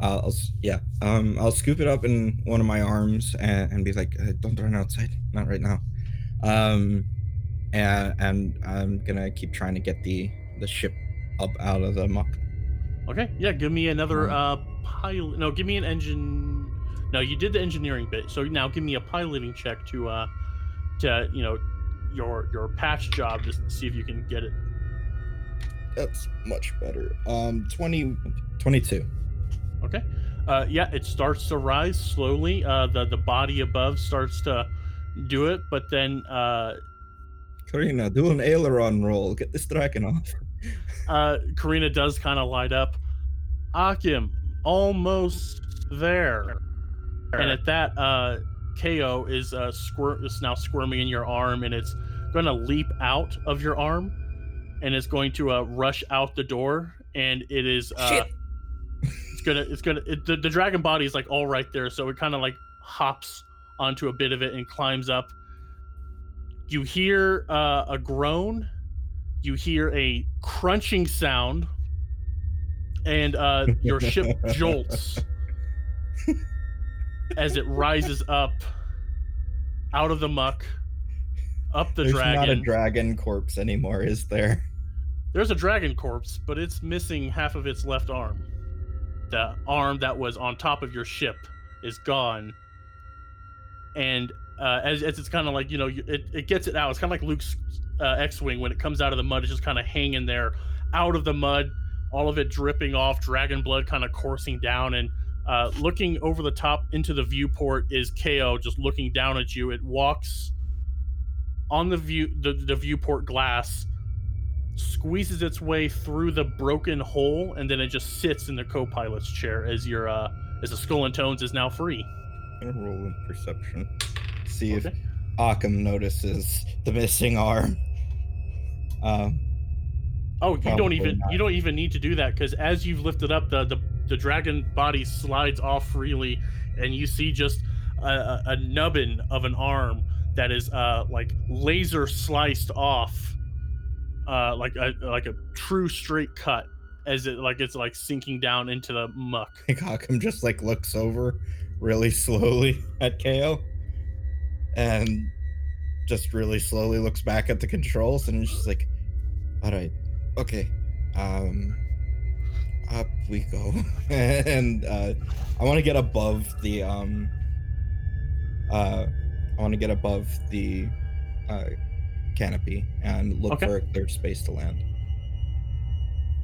I'll, I'll yeah um I'll scoop it up in one of my arms and, and be like uh, don't run outside. Not right now. Um and and I'm gonna keep trying to get the the ship up out of the muck. Okay yeah give me another Mm. uh pilot no give me an engine no you did the engineering bit so now give me a piloting check to uh to you know your your patch job just to see if you can get it that's much better um 20 22 Okay. Uh, yeah, it starts to rise slowly. Uh, the the body above starts to do it, but then uh, Karina do an aileron roll get this dragon off uh, Karina does kind of light up. Occam, almost there. And at that, uh, Ko is uh, squir- is now squirming in your arm, and it's going to leap out of your arm, and it's going to uh, rush out the door, and it is uh, it's gonna it's gonna it, the, the dragon body is like all right there, so it kind of like hops onto a bit of it and climbs up. You hear uh, a groan, you hear a crunching sound, and uh, your ship jolts as it rises up out of the muck, up the There's dragon. not a dragon corpse anymore, is there? There's a dragon corpse, but it's missing half of its left arm. The arm that was on top of your ship is gone. And uh, as, as it's kind of like, you know, it, it gets it out. It's kind of like Luke's uh, X Wing when it comes out of the mud, it's just kind of hanging there out of the mud, all of it dripping off, dragon blood kind of coursing down, and uh, looking over the top into the viewport is KO just looking down at you. It walks on the view the, the viewport glass, squeezes its way through the broken hole, and then it just sits in the co-pilot's chair as your uh, as the skull and tones is now free. I'm gonna roll in perception. See if Okay. Occam notices the missing arm. Um, Oh, you don't even not. you don't even need to do that because as you've lifted up, the, the the dragon body slides off freely, and you see just a, a, a nubbin of an arm that is uh like laser sliced off, uh like a like a true straight cut as it like it's like sinking down into the muck. Occam just like looks over really slowly at KO and just really slowly looks back at the controls and is just like, all right, okay, um, up we go. and uh, I want to get above the, um, uh, I want to get above the uh, canopy and look Okay. for a clear space to land.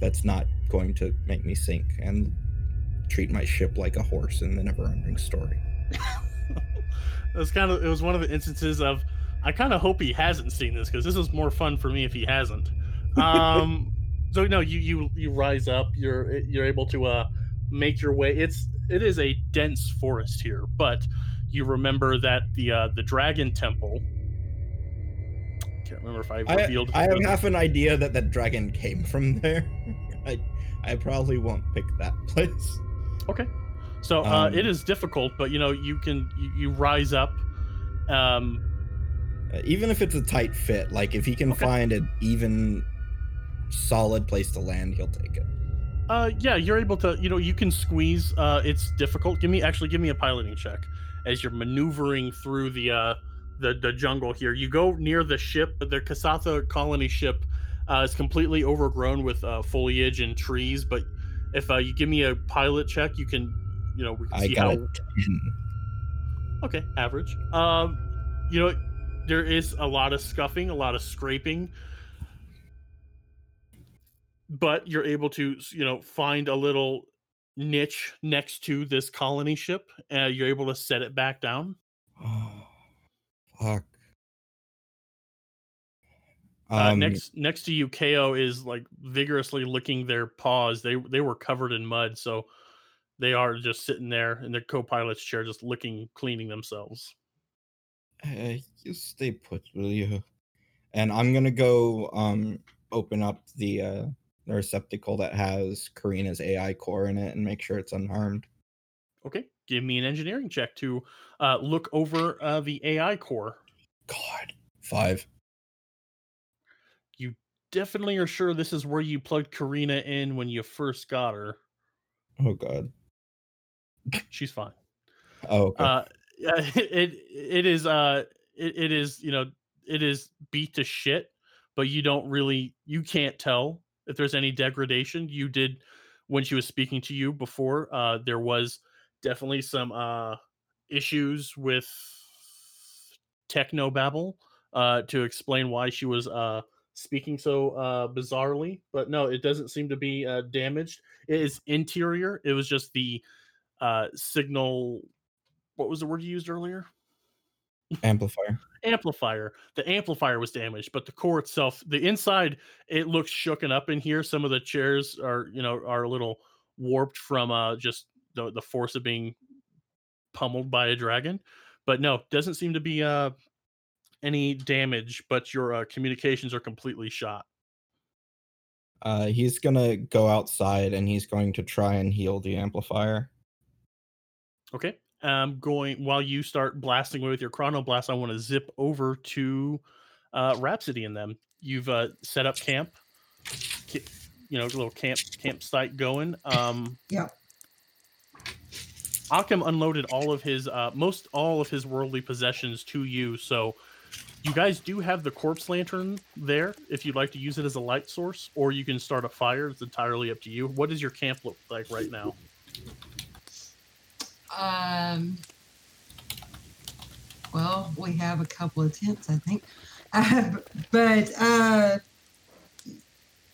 That's not going to make me sink and treat my ship like a horse in the never-ending story. it was kind of it was one of the instances of I kind of hope he hasn't seen this because this is more fun for me if he hasn't. Um, so no, you you you rise up. You're you're able to uh make your way. It's it is a dense forest here, but you remember that the uh the dragon temple. Can't remember if I I, revealed. I have half an idea that that dragon came from there. I, I probably won't pick that place. Okay. So uh, Um, it is difficult, but you know you can you, you rise up. Um, Even if it's a tight fit, like if he can Okay. find an even solid place to land, he'll take it. Uh, yeah, you're able to. You know, you can squeeze. Uh, it's difficult. Give me actually give me a piloting check as you're maneuvering through the uh the the jungle here. You go near the ship. The Kasatha colony ship uh, is completely overgrown with uh, foliage and trees. But if uh, you give me a pilot check, you can, you know, we can I see how. a 10. Okay, average. Um, you know, there is a lot of scuffing, a lot of scraping, but you're able to, you know, find a little niche next to this colony ship. Uh, you're able to set it back down. Oh, fuck. Uh, Um, next, next to you, KO is like vigorously licking their paws. They they were covered in mud, so they are just sitting there in their co-pilot's chair, just licking, cleaning themselves. Uh, you stay put, will you? And I'm gonna go um open up the uh the receptacle that has Karina's AI core in it and make sure it's unharmed. Okay, give me an engineering check to uh, look over uh, the AI core. God, five. You definitely are sure this is where you plugged Karina in when you first got her. Oh God. She's fine. Oh, okay. Uh, it it is uh it, it is you know it is beat to shit, but you don't really you can't tell if there's any degradation. You did when she was speaking to you before. Uh, there was definitely some uh issues with techno babble uh to explain why she was uh speaking so uh bizarrely but no it doesn't seem to be uh damaged it is interior it was just the uh signal what was the word you used earlier Amplifier. Amplifier the amplifier was damaged but the core itself the inside it looks shooken up in here some of the chairs are you know are a little warped from uh just the, the force of being pummeled by a dragon but no doesn't seem to be uh any damage but your uh, communications are completely shot Uh, he's gonna go outside and he's going to try and heal the amplifier. Okay. Um, going while you start blasting away with your chrono blast, I want to zip over to uh, Rhapsody and them. You've uh, set up camp, you know, a little camp campsite going. Um, Yep. Occam unloaded all of his, uh, most all of his worldly possessions to you. So you guys do have the corpse lantern there if you'd like to use it as a light source, or you can start a fire. It's entirely up to you. What does your camp look like right now? Um. Well, we have a couple of tents, I think, uh, but uh,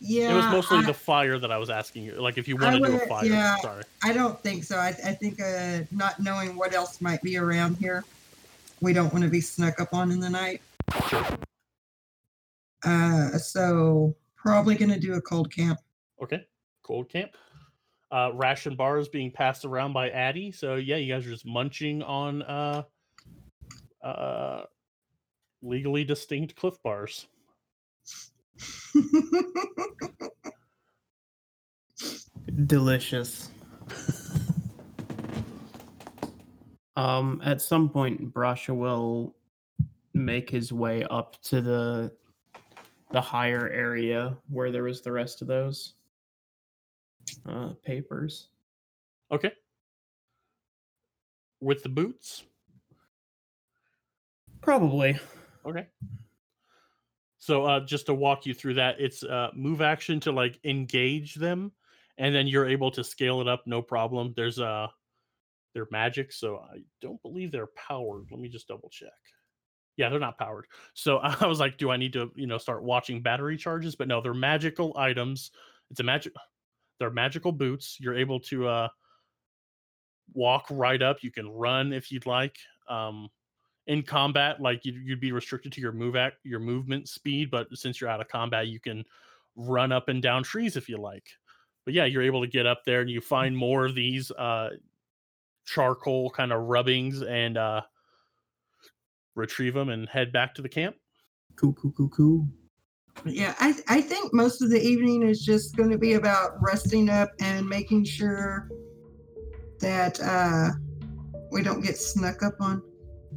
Yeah, it was mostly I, the fire that I was asking you. Like if you I want to do a fire. yeah. Sorry. I don't think so. I, I think uh, not knowing what else might be around here, we don't want to be snuck up on in the night. Sure. Uh, so probably gonna do a cold camp. Okay. Cold camp. Uh, ration bars being passed around by Addie. So yeah, you guys are just munching on uh, uh, legally distinct Cliff bars. Delicious. um, at some point, Brasha will make his way up to the the higher area where there was the rest of those uh, papers. Okay. With the boots. Probably. Okay. So uh, just to walk you through that, it's uh, move action to like engage them, and then you're able to scale it up, no problem. There's uh, they're magic, so I don't believe they're powered. Let me just double check. Yeah, they're not powered. So I was like, do I need to you know start watching battery charges? But no, they're magical items. It's a magic. They're magical boots. You're able to uh, walk right up. You can run if you'd like. Um, in combat, like you'd, you'd be restricted to your move act, your movement speed, but since you're out of combat, you can run up and down trees if you like. But yeah, you're able to get up there and you find more of these uh, charcoal kind of rubbings and uh, retrieve them and head back to the camp. Cool, cool, cool, cool. Yeah, I I think most of the evening is just going to be about resting up and making sure that uh, we don't get snuck up on.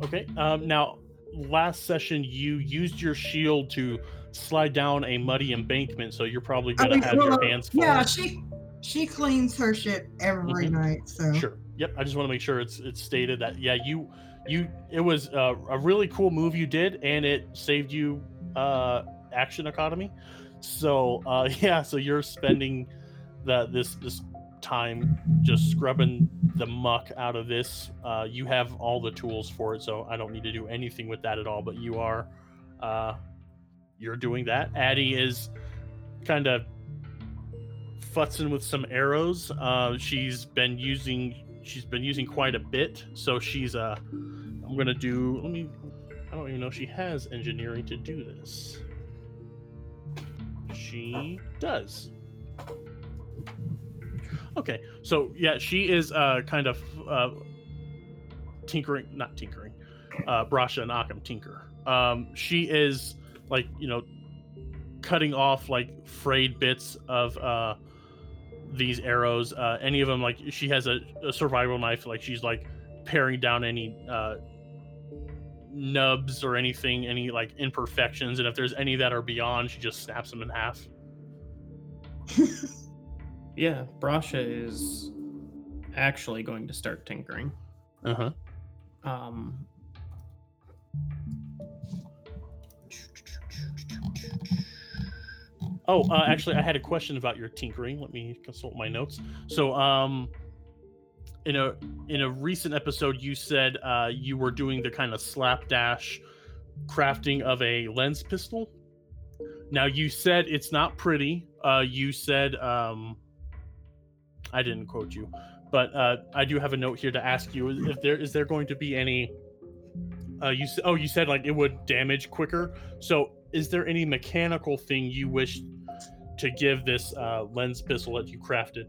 Okay. Um, now, last session you used your shield to slide down a muddy embankment, so you're probably I gonna mean, have well, your hands full. Yeah, she she cleans her shit every Mhm. night. So Sure. Yep. I just want to make sure it's it's stated that yeah you you it was uh, a really cool move you did and it saved you uh action economy. So uh yeah so you're spending the this this time just scrubbing the muck out of this. Uh you have all the tools for it so I don't need to do anything with that at all but you are uh you're doing that. Addie is kind of futzing with some arrows. Uh, she's been using she's been using quite a bit, so she's uh I'm gonna do let me I don't even know she has engineering to do this. She does. Okay, so yeah, she is uh kind of uh tinkering not tinkering. Uh Brasha and Occam tinker. Um she is like, you know, cutting off like frayed bits of uh these arrows uh any of them like she has a, a survival knife like she's like paring down any uh nubs or anything any like imperfections and if there's any that are beyond she just snaps them in half. Yeah, Brasha is actually going to start tinkering. uh-huh. Um, oh uh, actually i had a question about your tinkering. Let me consult my notes. So um in a in a recent episode you said uh you were doing the kind of slapdash crafting of a lens pistol. Now you said it's not pretty. Uh you said um i didn't quote you but uh i do have a note here to ask you if there is there going to be any uh you oh you said like it would damage quicker. So is there any mechanical thing you wish to give this uh lens pistol that you crafted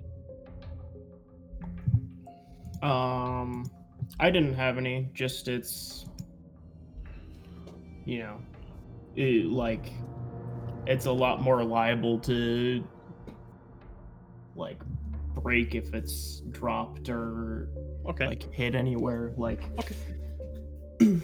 um, I didn't have any. Just it's, you know, it, like it's a lot more liable to like break if it's dropped or okay like hit anywhere. Like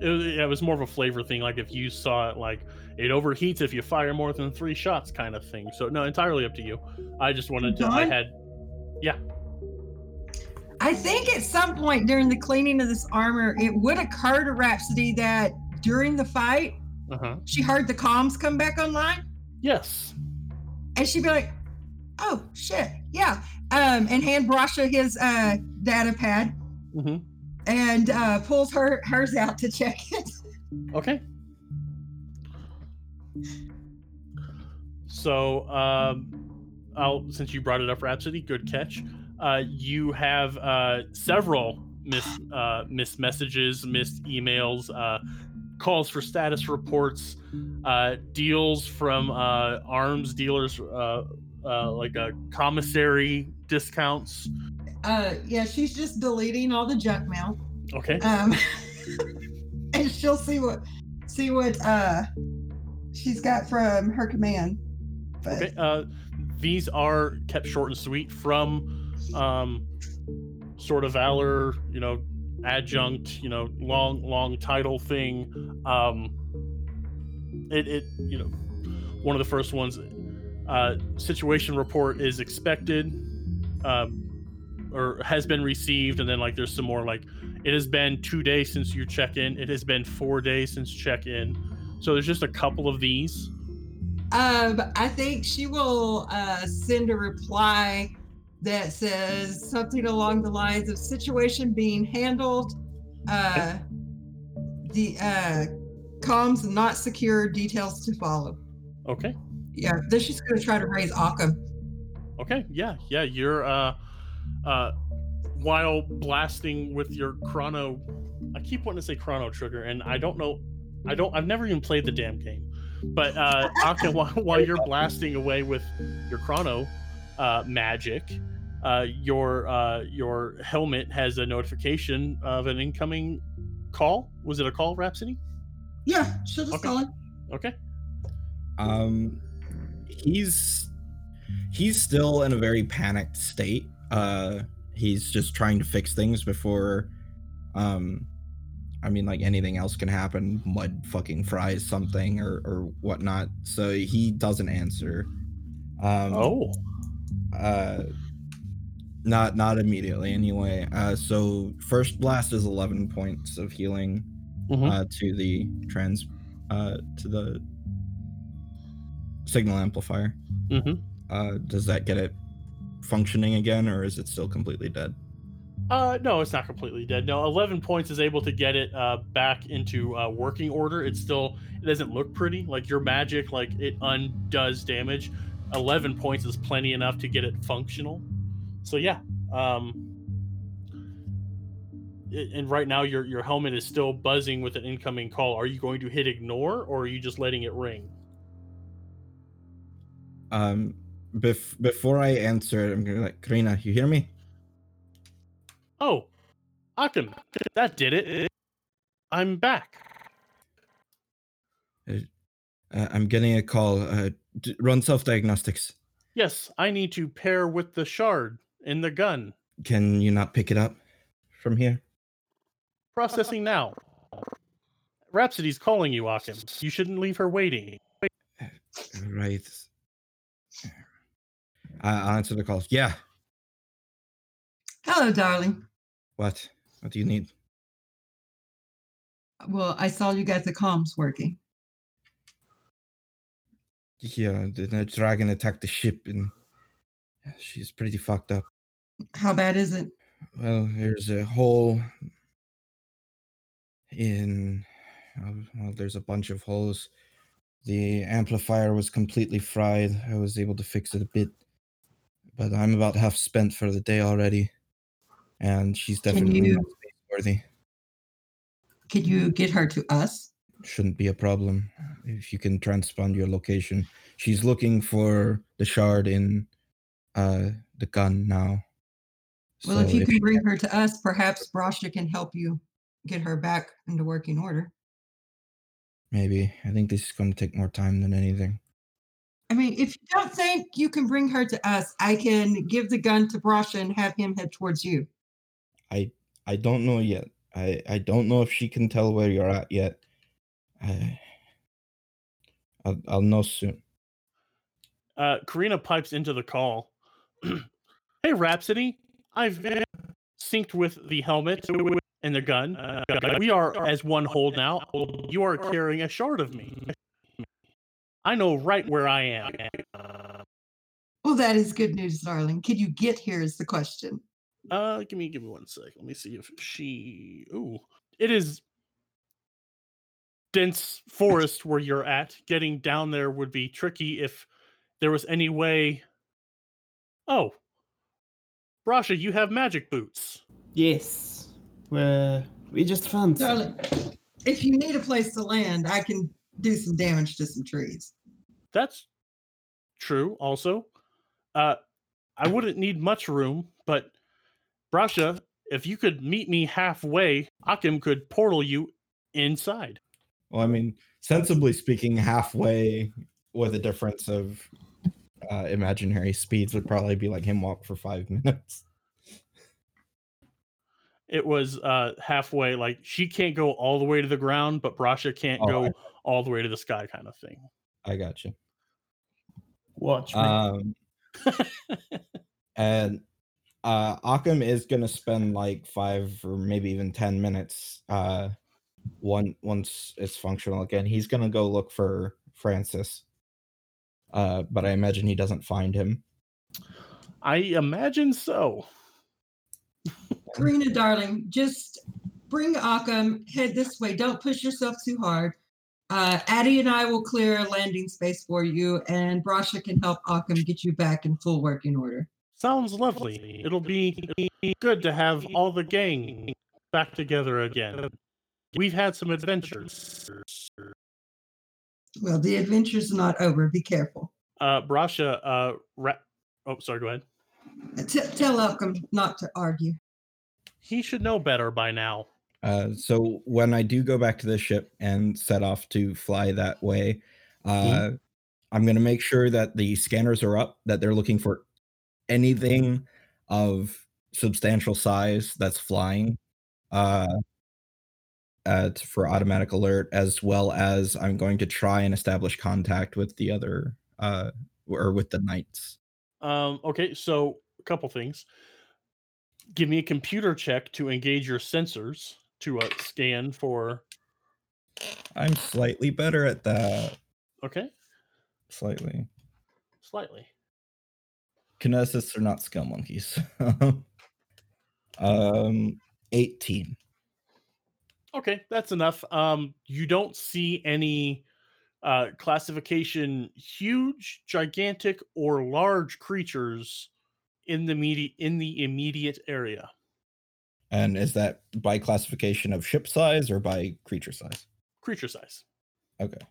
it was, yeah, it was more of a flavor thing like if you saw it like it overheats if you fire more than three shots kind of thing so no entirely up to you i just wanted to i had, had I think at some point during the cleaning of this armor, it would occur to Rhapsody that during the fight, uh-huh. she heard the comms come back online, yes. And she'd be like, "Oh shit, yeah," um, and hand Brasha his uh, data pad hmm and uh, pulls her hers out to check it. okay. So, um, I'll since you brought it up, Rhapsody, good catch. Uh, you have uh, several missed uh, missed messages, missed emails, uh, calls for status reports, uh, deals from uh, arms dealers, uh, uh, like a commissary discounts. Uh, yeah, she's just deleting all the junk mail. Okay. Um, and she'll see what see what uh she's got from her command. But Okay. Uh, these are kept short and sweet from um, sort of valor, you know, adjunct, you know, long, long title thing. Um, it, it, you know, one of the first ones. Uh, situation report is expected, um, or has been received, and then like there's some more like it has been two days since you check in. It has been four days since check in. So there's just a couple of these. um I think she will uh send a reply that says something along the lines of situation being handled. Uh the uh comms not secure, details to follow. Okay. Yeah, then she's gonna try to raise Occam. Okay, yeah, yeah, you're uh uh while blasting with your chrono I keep wanting to say chrono trigger and I don't know I don't I've never even played the damn game. But uh Aka, while, while you're blasting away with your chrono uh magic, uh your uh your helmet has a notification of an incoming call. Was it a call, Rhapsody? Yeah, she'll just Okay. call it. Okay. Um, he's he's still in a very panicked state. Uh, he's just trying to fix things before, um, I mean, like anything else can happen. Mud fucking fries something or or whatnot. So he doesn't answer. Um, Oh. uh not not immediately anyway uh so first blast is 11 points of healing Mhm. uh to the trans uh to the signal amplifier Mhm. uh does that get it functioning again or is it still completely dead Uh, no, it's not completely dead. No, 11 points is able to get it uh, back into uh, working order. It's still, it doesn't look pretty. Like your magic, like it undoes damage. 11 points is plenty enough to get it functional. So yeah. Um, and right now your your helmet is still buzzing with an incoming call. Are you going to hit ignore or are you just letting it ring? um bef- before i answer i'm gonna like karina you hear me Oh, Occam, that did it. I'm back. uh, i'm getting a call uh d- run self-diagnostics Yes, I need to pair with the shard in the gun. can you not pick it up from here Processing now. Rhapsody's calling you, Occam. You shouldn't leave her waiting. Right. I- I'll answer the call. Yeah. Hello, darling. What? What do you need? Well, I saw you got the comms working. Yeah, the, the dragon attacked the ship and she's pretty fucked up. How bad is it? Well, there's a hole in. Well, there's a bunch of holes. The amplifier was completely fried. I was able to fix it a bit, but I'm about half spent for the day already. And she's definitely you- not worthy. Could you get her to us? shouldn't be a problem if you can transpond your location. She's looking for the shard in uh the gun now. Well, if So you can bring her to us, perhaps Brasha can help you get her back into working order. maybe I think this is going to take more time than anything. I mean, if you don't think you can bring her to us, I can give the gun to Brasha and have him head towards you. I I don't know yet. I I don't know if she can tell where you're at yet. I I'll, I'll know soon. Uh, Karina pipes into the call. hey, Rhapsody. I've been synced with the helmet and the gun. Uh, we are as one whole now. You are carrying a shard of me. I know right where I am. Well, that is good news, darling. Can you get here? Is the question. Uh, give me give me one sec. Let me see if she. Ooh, it is dense forest where you're at. Getting down there would be tricky if there was any way. Oh, Brasha, you have magic boots. Yes. Well, we just found some. Darling, if you need a place to land, I can do some damage to some trees. That's true. Also, uh, I wouldn't need much room, but Brasha, if you could meet me halfway, Occam could portal you inside. Well, I mean, sensibly speaking, halfway with a difference of uh, imaginary speeds would probably be like him walk for five minutes. It was uh, halfway, like she can't go all the way to the ground, but Brasha can't Oh, go I- all the way to the sky, kind of thing. I got you. Watch me. Um, and uh, Occam is gonna spend like five or maybe even ten minutes. Uh, one once it's functional again, he's gonna go look for Francis. Uh, but I imagine he doesn't find him. I imagine so. Karina, darling, just bring Occam, head this way. Don't push yourself too hard. Uh, Addie and I will clear a landing space for you, and Brasha can help Occam get you back in full working order. Sounds lovely. It'll be, it'll be good to have all the gang back together again. We've had some adventures. Well, the adventure's not over. Be careful. Uh, Brasha, uh, ra- oh, sorry, go ahead. T- tell Occam not to argue. He should know better by now. Uh, so when I do go back to the ship and set off to fly that way, uh, I'm going to make sure that the scanners are up, that they're looking for anything of substantial size that's flying uh, uh, for automatic alert, as well as I'm going to try and establish contact with the other uh, or with the knights. Um, okay, so a couple things. Give me a computer check to engage your sensors to uh, scan for. I'm slightly better at that. Okay, Slightly. slightly. Kinesists are not skill monkeys. um, 18. Okay, that's enough. Um, you don't see any uh, classification huge, gigantic, or large creatures in the medi- in the immediate area. And is that by classification of ship size or by creature size? Creature size. Okay.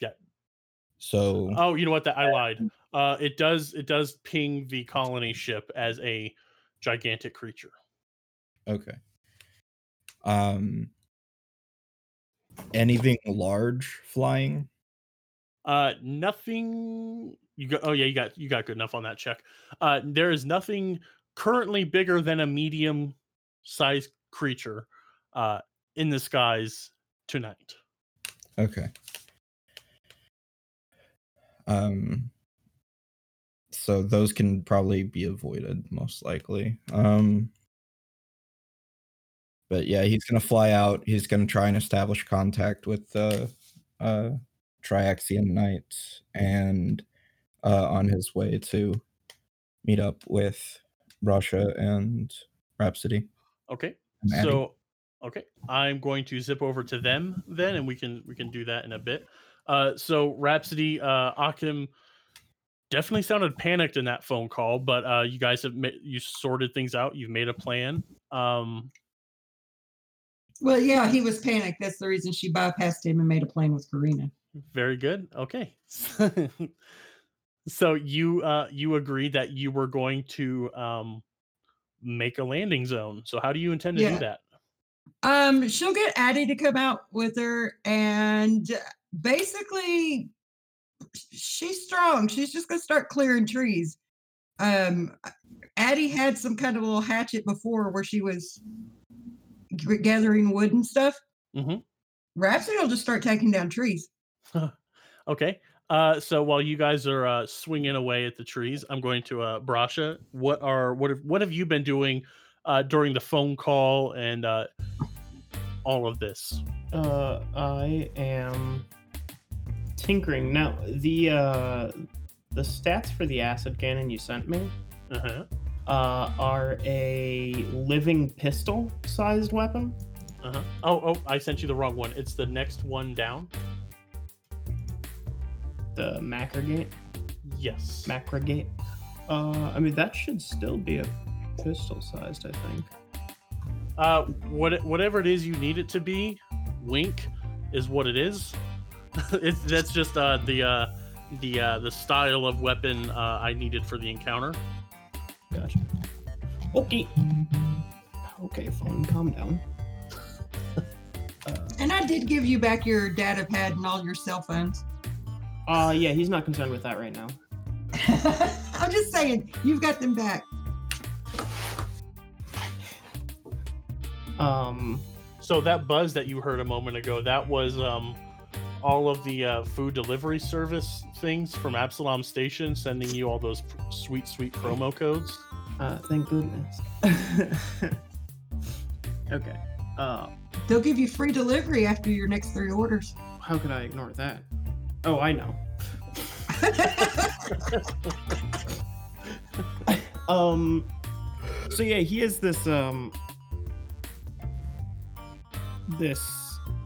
Yeah. So Oh, you know what? That I lied. Uh, it does it does ping the colony ship as a gigantic creature. okay. Um anything large flying? Uh, nothing. You got. Oh yeah, you got you got good enough on that check. Uh, there is nothing currently bigger than a medium sized creature uh, in the skies tonight. Okay. Um so those can probably be avoided most likely. Um but yeah, he's going to fly out. He's going to try and establish contact with the uh Triaxian Knights and uh on his way to meet up with Brasha and Rhapsody. Okay. and So, okay, I'm going to zip over to them then, and we can we can do that in a bit. Uh, so Rhapsody, uh, Occam definitely sounded panicked in that phone call, but uh, you guys have ma- you sorted things out. You've made a plan. Um, Well, yeah, he was panicked. That's the reason she bypassed him and made a plan with Karina. very good. Okay. so you uh you agreed that you were going to um make a landing zone. So how do you intend to Yeah. do that? Um, she'll get Addie to come out with her, and basically, she's strong. She's just gonna start clearing trees. Um, Addie had some kind of little hatchet before where she was gathering wood and stuff. Mhm. Rhapsody will just start taking down trees. Okay. Uh, so while you guys are uh, swinging away at the trees, I'm going to uh, Brasha. What are what have what have you been doing uh, during the phone call and uh, all of this? Uh, I am tinkering now. The uh, the stats for the acid cannon you sent me Uh-huh. Uh, are a living pistol sized weapon. Uh-huh. Oh, oh, I sent you the wrong one. It's the next one down. The Mackergate. Yes. Macrogate. Uh, I mean that should still be a pistol sized. I think. Uh, what whatever it is you need it to be, wink is what it is. it's that's just uh the uh the uh the style of weapon uh I needed for the encounter. Gotcha. Okay. Okay, phone, calm down. Uh, And I did give you back your data pad and all your cell phones. uh, yeah, he's not concerned with that right now. I'm just saying, you've got them back. Um, So that buzz that you heard a moment ago, that was um all of the uh, food delivery service things from Absalom Station sending you all those sweet sweet promo codes. uh, thank goodness. okay. Uh, They'll give you free delivery after your next three orders. how could I ignore that? Oh, I know. um so yeah he has this um this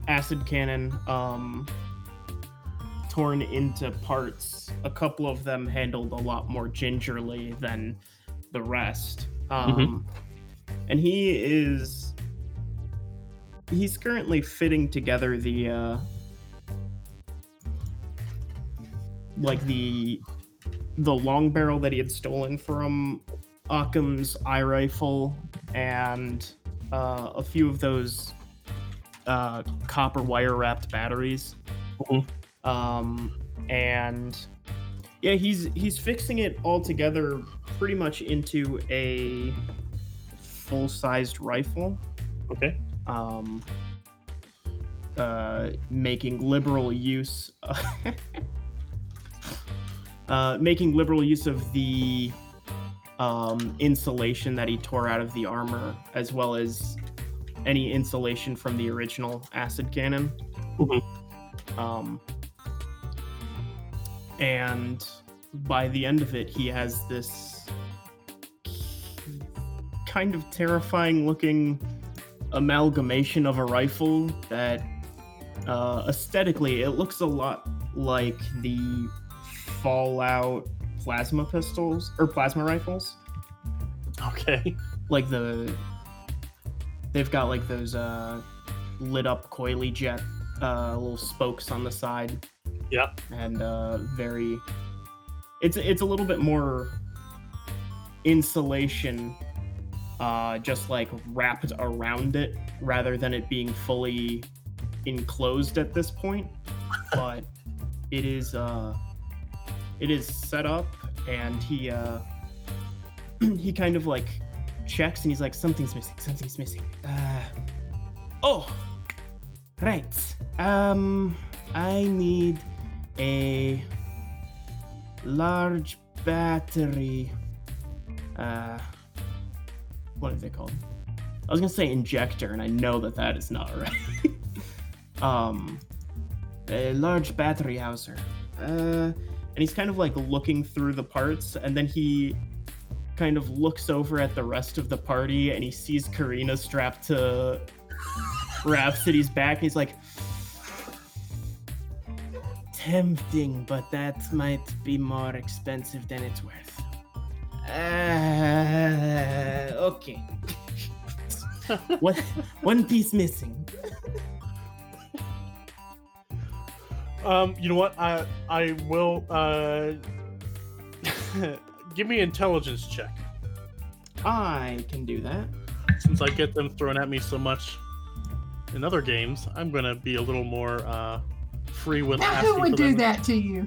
acid cannon um torn into parts a couple of them handled a lot more gingerly than the rest um and he is he's currently fitting together the uh like the the long barrel that he had stolen from Occam's eye rifle and uh, a few of those uh, copper wire wrapped batteries. Mhm. Um, and yeah, he's he's fixing it all together pretty much into a full sized rifle. Okay. Um, uh, making liberal use. uh, making liberal use of the um, insulation that he tore out of the armor, as well as any insulation from the original acid cannon. Mhm. Um, and by the end of it, he has this kind of terrifying looking amalgamation of a rifle that uh, aesthetically it looks a lot like the Fallout plasma pistols or plasma rifles. Okay. Like the they've got like those uh lit up coily jet uh little spokes on the side Yep. and uh very it's it's a little bit more insulation uh just like wrapped around it rather than it being fully enclosed at this point. But it is uh it is set up and he uh he kind of like checks and he's like something's missing something's missing. Uh oh right. Um i need a large battery uh what is it called? I was gonna say injector and i know that that is not right. Um a large battery houser. Uh and he's kind of like looking through the parts and then he kind of looks over at the rest of the party and he sees karina strapped to rhapsody's back and he's like tempting but that might be more expensive than it's worth uh, okay what one piece missing Um, you know what? I I will uh give me intelligence check. i can do that Since I get them thrown at me so much in other games, I'm gonna be a little more uh free with Now, who would do that to you?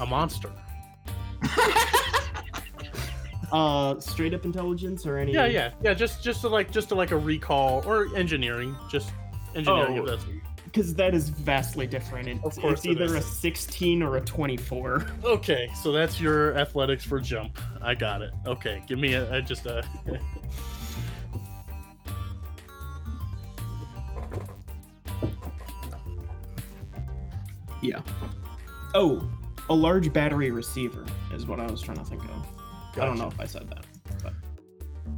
A monster. uh straight up intelligence or any Yeah, yeah, yeah. Just just to like just to like a recall or engineering. Just engineering. Oh. because that is vastly different. It's, Of course it's it either a 16 or a 24. okay. So that's your athletics for jump. I got it. Okay, give me a, a just a. Yeah. Oh, a large battery receiver is what I was trying to think of. I don't know if I said that.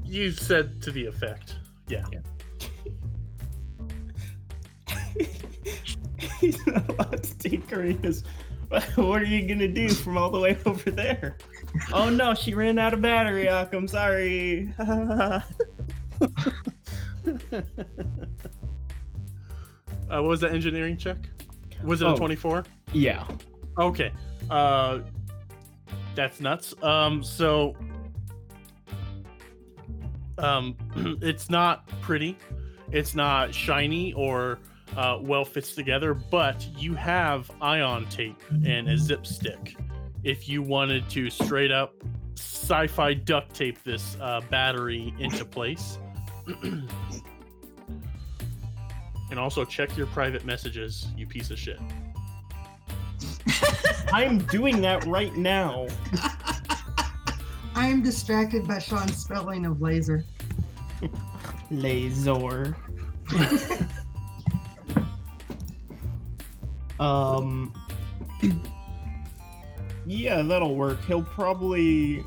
You said to the effect. Yeah. He's not allowed to take Karina's what are you gonna do from all the way over there? Oh no, she ran out of battery. Ak, I'm sorry. Uh, what was that engineering check? Was it a Oh. 24? yeah. Okay. Uh that's nuts. Um so um it's not pretty. It's not shiny or uh, well fits together, but you have ion tape and a zip stick. If you wanted to straight up sci-fi duct tape this uh, battery into place, and also check your private messages, you piece of shit. I'm doing that right now. I am distracted by Sean's spelling of laser. Laser. um. Yeah, that'll work. He'll probably.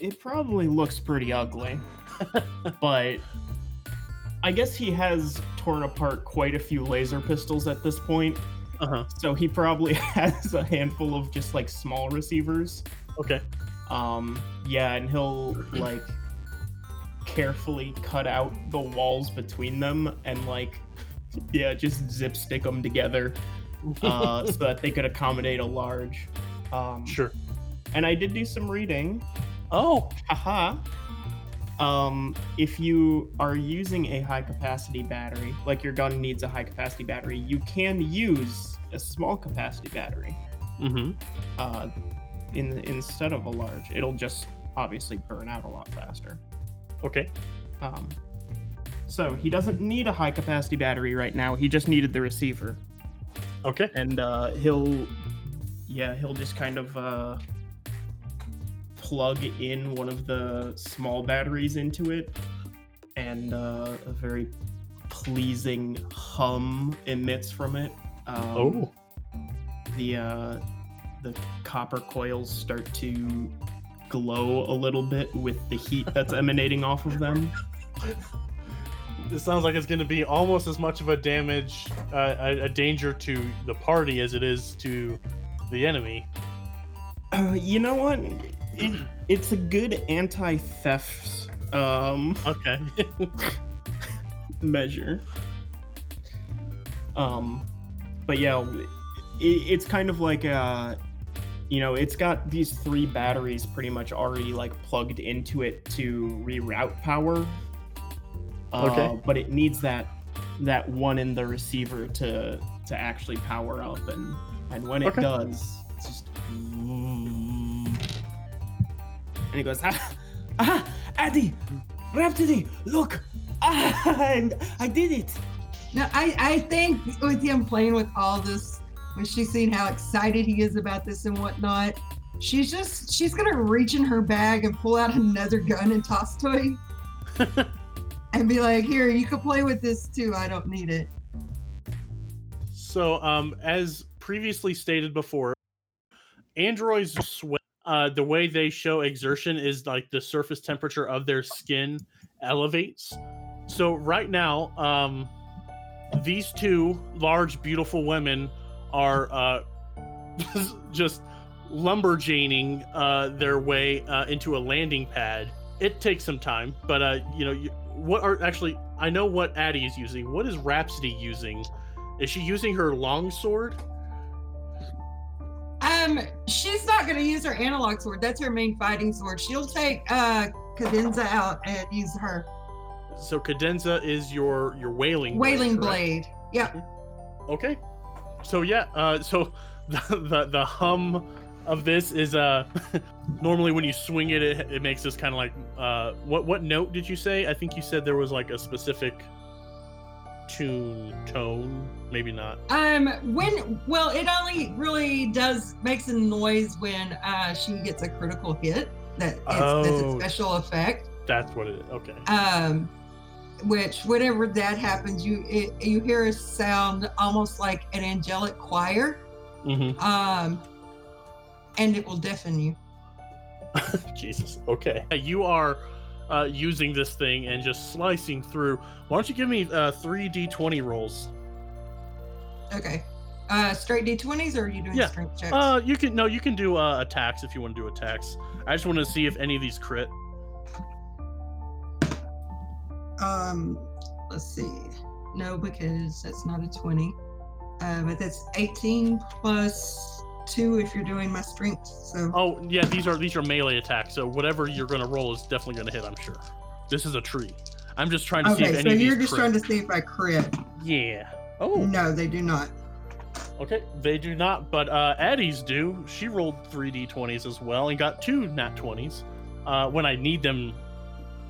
It probably looks pretty ugly, but I guess he has torn apart quite a few laser pistols at this point, Uh huh. so he probably has a handful of just like small receivers. Okay. Um, yeah, and he'll like carefully cut out the walls between them and like, yeah, just zip stick them together uh, so that they could accommodate a large. Um, Sure. And I did do some reading. Oh, Haha. Um, if you are using a high capacity battery, like your gun needs a high capacity battery, you can use a small capacity battery mm-hmm. uh, in instead of a large. It'll just obviously burn out a lot faster. Okay. Um, so he doesn't need a high capacity battery right now. He just needed the receiver, Okay. and uh, he'll, yeah, he'll just kind of uh, plug in one of the small batteries into it, and uh, a very pleasing hum emits from it. Um, Oh. the uh, the copper coils start to glow a little bit with the heat that's emanating off of them. This sounds like it's going to be almost as much of a damage, uh, a, a danger to the party as it is to the enemy. Uh, you know what? It, it's a good anti-theft um, Okay. measure. Um, but yeah, it, it's kind of like uh, you know, it's got these three batteries pretty much already like plugged into it to reroute power. Uh, Okay. But it needs that that one in the receiver to to actually power up, and and when it Okay. does, it's just. And he goes, ah, ah, Addy, Rhapsody, look, ah, I, I did it. No, I, I think with him playing with all this, when she's seen how excited he is about this and whatnot, she's just she's gonna reach in her bag and pull out another gun and toss toy and be like, "Here, you can play with this too. I don't need it." so, um, as previously stated before, androids sweat. Uh, the way they show exertion is like the surface temperature of their skin elevates. So right now, um, these two large, beautiful women are uh, just lumberjaning uh, their way uh, into a landing pad. It takes some time, but uh, you know, you, what are actually? I know what Addie is using. What is Rhapsody using? Is she using her longsword? Um, she's not gonna use her analog sword. That's her main fighting sword. She'll take uh Cadenza out and use her So cadenza is your your wailing wailing correct? blade. Yep. Okay. So yeah, uh so the the, the hum of this is uh normally when you swing it it, it makes this kind of like uh what what note did you say? I think you said there was like a specific tune tone, maybe not. Um, when well, it only really does makes a noise when uh she gets a critical hit. That it's, that's a Oh. special effect. That's what it is. Okay. Um, which whenever that happens, you it, you hear a sound almost like an angelic choir. Mm-hmm. Um, and it will deafen you. Jesus. Okay. You are uh, using this thing and just slicing through. Why don't you give me uh, three d20 rolls? Okay. Uh, straight d20s, or are you doing Yeah. strength checks? Uh, you can no, you can do uh, attacks if you want to do attacks. I just want to see if any of these crit. Um, let's see. No, because that's not a 20. Uh, but that's 18 plus two if you're doing my strength. So Oh yeah, these are these are melee attacks. So whatever you're gonna roll is definitely gonna hit. I'm sure. This is a tree. I'm just trying to see if okay, any so of you're these just crit. trying to see if I crit. Yeah. Oh. No, they do not. Okay, they do not, but uh, Addie's do. She rolled three d20s as well and got two nat 20s. Uh, when I need them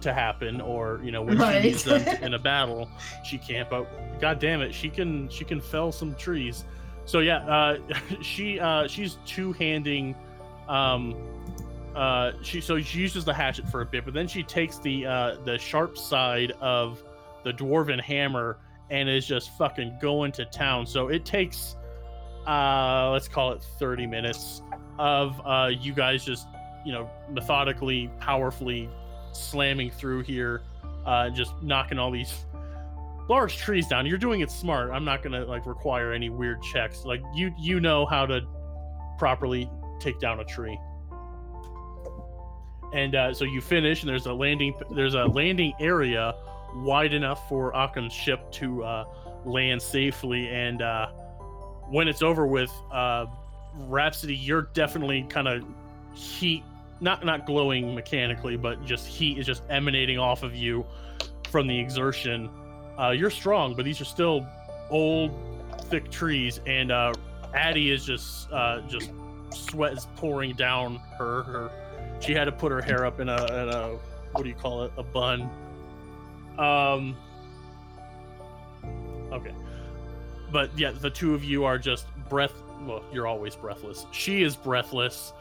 to happen, or you know when Right. she needs them in a battle, she can't. But god damn it, she can she can fell some trees. So yeah, uh, she uh, she's two handing. Um, uh, she so she uses the hatchet for a bit, but then she takes the uh, the sharp side of the dwarven hammer and is just fucking going to town. So it takes uh let's call it 30 minutes of uh you guys just you know methodically powerfully slamming through here uh just knocking all these large trees down. You're doing it smart. I'm not gonna like require any weird checks. Like you you know how to properly take down a tree. And uh, so you finish and there's a landing there's a landing area wide enough for Occam's ship to uh, land safely. And uh, when it's over with uh, Rhapsody you're definitely kind of heat not not glowing mechanically but just heat is just emanating off of you from the exertion uh, you're strong but these are still old thick trees and uh, Addie is just uh, just sweat is pouring down her her she had to put her hair up in a, in a what do you call it a bun. Um okay. But yeah the two of you are just breath well you're always breathless. She is breathless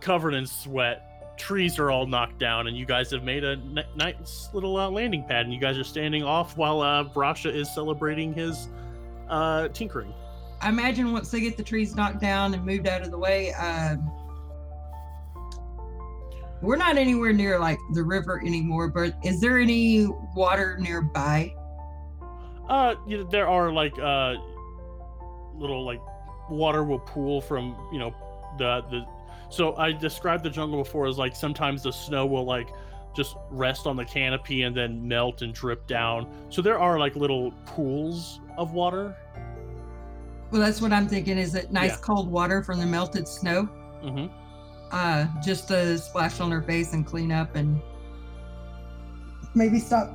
covered in sweat trees are all knocked down and you guys have made a nice little uh, landing pad and you guys are standing off while uh brasha is celebrating his uh tinkering I imagine once they get the trees knocked down and moved out of the way, um, we're not anywhere near like the river anymore. But is there any water nearby? Uh, you know, there are like uh, little like water will pool from you know the the. So I described the jungle before as like sometimes the snow will like just rest on the canopy and then melt and drip down. So there are like little pools of water. Well, that's what I'm thinking. Is it nice Yeah. cold water from the melted snow? hmm Uh, just to splash on her face and clean up and maybe stop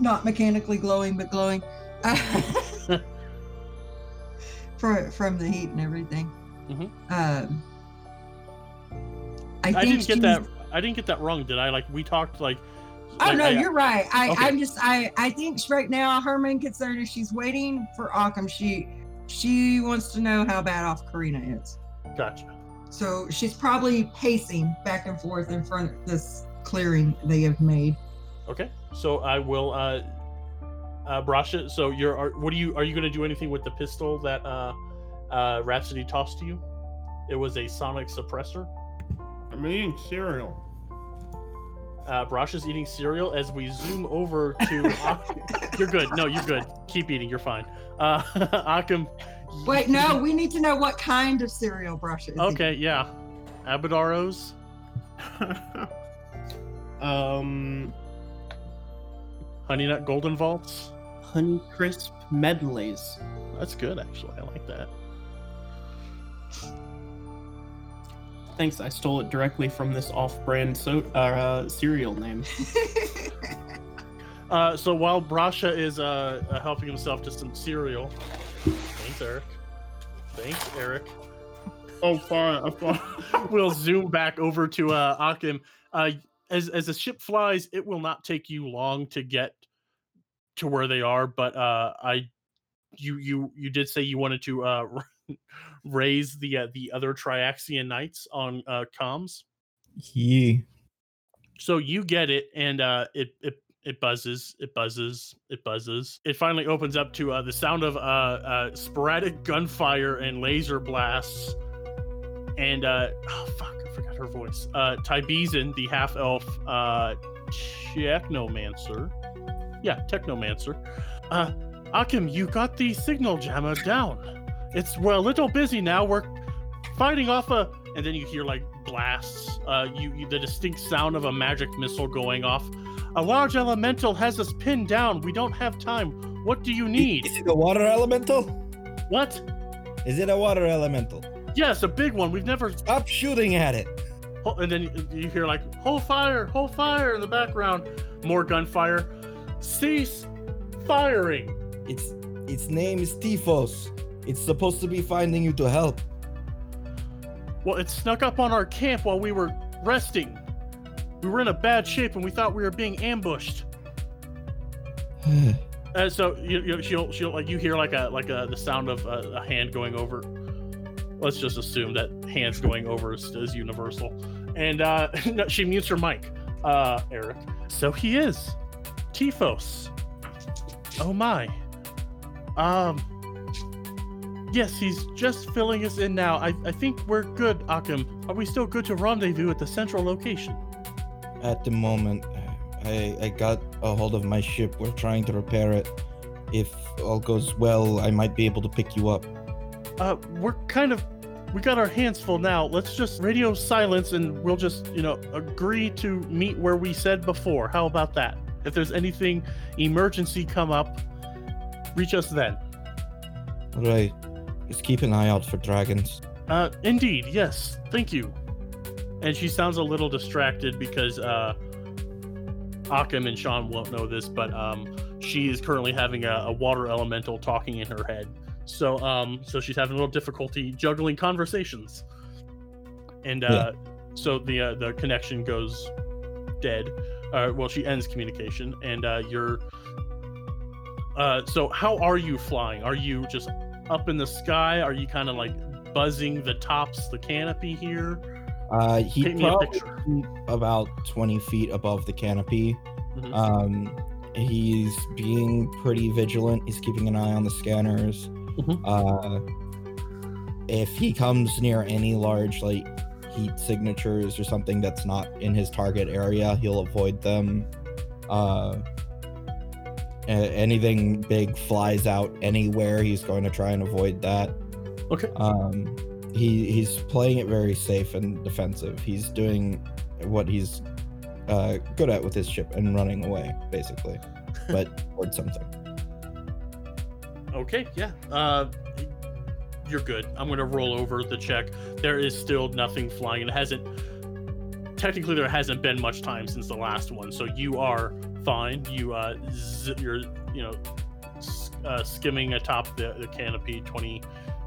not mechanically glowing but glowing from from the heat and everything. Mhm. Um, I, I, didn't get that. I didn't get that wrong, did I? Like we talked like. Oh like, no, I- you're right. I, Okay. I'm just I I think right now her main concern is she's waiting for Occam. She she wants to know how bad off Karina is. Gotcha. So she's probably pacing back and forth in front of this clearing they have made. Okay, so I will. uh uh Brasha, so you're are, what are you are you going to do anything with the pistol that uh uh Rhapsody tossed to you? It was a sonic suppressor. I'm eating cereal. Uh, Brasha's eating cereal as we zoom over to. Ak- you're good. No, you're good. Keep eating. You're fine. Uh, Occam. Wait, no, we need to know what kind of cereal brush it is. Okay, yeah. Abidaros. um, Honey Nut Golden Vaults. Honey Crisp medleys. That's good, actually. I like that. Thanks, I stole it directly from this off-brand so uh, cereal name. Uh, so while Brasha is uh, uh, helping himself to some cereal, thanks, Eric. Thanks, Eric. Oh, fine, fine. we'll zoom back over to uh, Occam. Uh, as as the ship flies, it will not take you long to get to where they are. But uh, I, you you you did say you wanted to uh, raise the uh, the other Triaxian knights on uh, comms. Yeah. So you get it, and uh, it it it buzzes, it buzzes, it buzzes. It finally opens up to uh, the sound of uh, uh, sporadic gunfire and laser blasts. And uh, oh fuck, I forgot her voice. Uh, the half elf uh, technomancer. Yeah, technomancer. Uh, Occam, you got the signal jammer down. It's we're a little busy now. We're fighting off a, and then you hear like blasts. Uh, you, you the distinct sound of a magic missile going off. A large elemental has us pinned down. We don't have time. What do you need? Is it a water elemental? What? Is it a water elemental? Yes, a big one. We've never. Stop shooting at it. And then you- hear like "Hold fire! Hold fire!" in the background. More gunfire. Cease firing. Its its name is Tifos. It's supposed to be finding you to help. Well, it snuck up on our camp while we were resting. We were in a bad shape and we thought we were being ambushed. Uh, so you, you, she'll she'll like you hear like a like a the sound of a, a hand going over. Let's just assume that hands going over is, is universal, and uh, she mutes her mic. Uh, Eric. So he is, Tifos. Oh my. Um. Yes, he's just filling us in now. I, I think we're good, Occam. Are we still good to rendezvous at the central location? At the moment, I I got a hold of my ship. We're trying to repair it. If all goes well, I might be able to pick you up. Uh, we're kind of we got our hands full now. Let's just radio silence and we'll just, you know, agree to meet where we said before. How about that? If there's anything emergency come up, reach us then. Right. Just keep an eye out for dragons. Uh, indeed, yes. Thank you. And she sounds a little distracted because uh, Occam and Sean won't know this, but um, she is currently having a, a water elemental talking in her head. So, um, so she's having a little difficulty juggling conversations. And uh, so the uh, the connection goes dead. Uh, well, she ends communication, and uh, you're. Uh, so how are you flying? Are you just up in the sky? Are you kind of like buzzing the tops, the canopy here? Uh, he Paint me a probably about 20 feet above the canopy. Mhm. Um, he's being pretty vigilant. He's keeping an eye on the scanners. Mhm. Uh, if he comes near any large like heat signatures or something that's not in his target area, he'll avoid them. Uh, anything big flies out anywhere, he's going to try and avoid that. Okay. Um, he he's playing it very safe and defensive. He's doing what he's uh, good at with his ship and running away, basically, but towards something. Okay, yeah. Uh, you're good. I'm gonna roll over the check. There is still nothing flying. It hasn't. Technically, there hasn't been much time since the last one, so you are fine. You uh, z- you're you know, uh, skimming atop the, the canopy, 20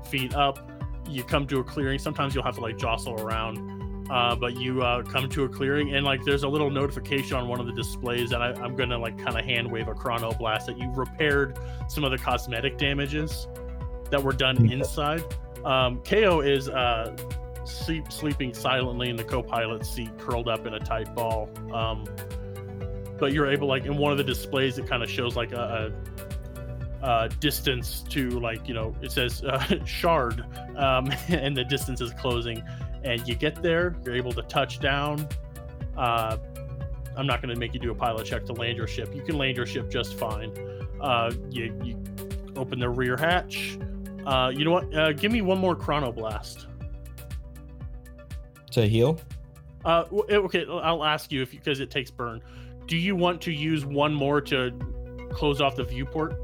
feet up. You come to a clearing. Sometimes you'll have to like jostle around, uh, but you uh, come to a clearing, and like there's a little notification on one of the displays, and I, I'm gonna like kind of hand wave a chrono blast that you've repaired some of the cosmetic damages that were done inside. Um, KO is uh, sleep, sleeping silently in the co-pilot seat, curled up in a tight ball. Um, but you're able, like, in one of the displays, it kind of shows like a, a, a distance to, like, you know, it says uh, shard, um, and the distance is closing. And you get there, you're able to touch down. Uh, I'm not going to make you do a pilot check to land your ship. You can land your ship just fine. Uh, you, you open the rear hatch. Uh, you know what? Uh, give me one more chrono blast. To heal, Uh, okay, I'll ask you if because it takes burn. Do you want to use one more to close off the viewport?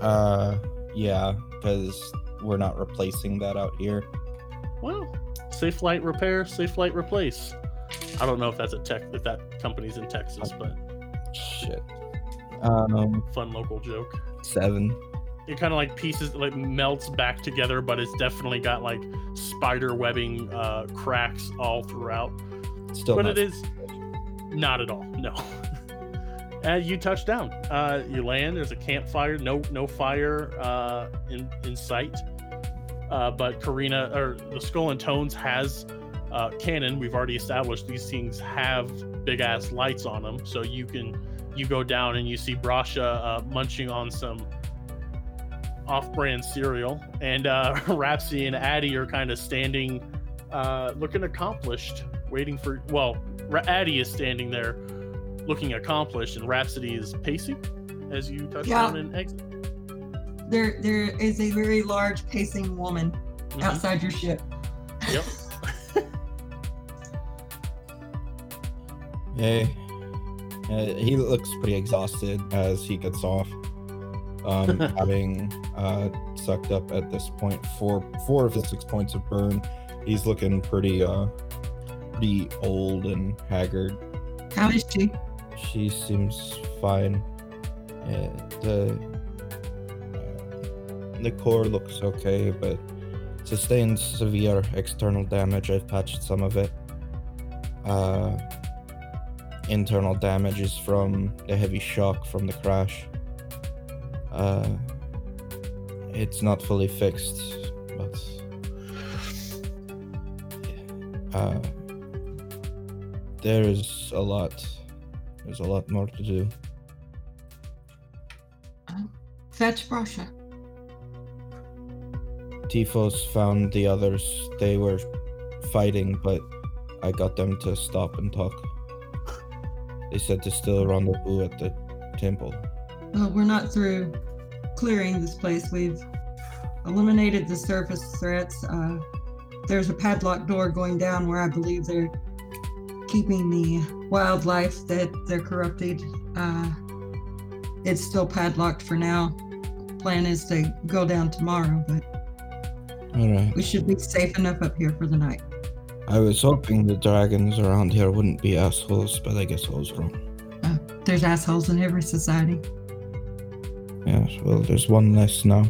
uh, yeah, because we're not replacing that out here. Well, safe light repair, safe light replace. I don't know if that's a tech if that company's in Texas, but Shit. Um, fun local joke. seven. It kind of like pieces like melts back together, but it's definitely got like spider webbing uh, cracks all throughout. Still, but it is not at all. No. and you touch down. Uh, you land. There's a campfire. No, no fire uh, in in sight. Uh, but Karina or the Skull and Tones has uh, cannon. We've already established these things have big ass lights on them, so you can you go down and you see Brasha uh, munching on some off-brand cereal, and uh, Rhapsody and Addy are kind of standing, uh, looking accomplished, waiting for. Well, Ra- Addie is standing there, looking accomplished, and Rhapsody is pacing as you touch Yeah. down and exit. there there is a very large pacing woman Mhm. outside your ship. Yep. Hey, uh, he looks pretty exhausted as he gets off, um, having uh, sucked up at this point four four of his six points of burn. He's looking pretty uh, pretty old and haggard. How is she? She seems fine. Uh, the uh, the core looks okay, but sustained severe external damage. I've patched some of it. Uh, internal damage is from the heavy shock from the crash. Uh, it's not fully fixed, but uh, there's a lot. There's a lot more to do. Fetch Brasha. Tifos found the others. They were fighting, but I got them to stop and talk. They said to still rendezvous at the temple. Well, we're not through clearing this place. We've eliminated the surface threats. Uh, there's a padlock door going down where I believe they're keeping the wildlife that they're corrupted. Uh, it's still padlocked for now. Plan is to go down tomorrow, but All right. we should be safe enough up here for the night. I was hoping the dragons around here wouldn't be assholes, but I guess I was wrong. Uh, there's assholes in every society. Yes, well, there's one less now.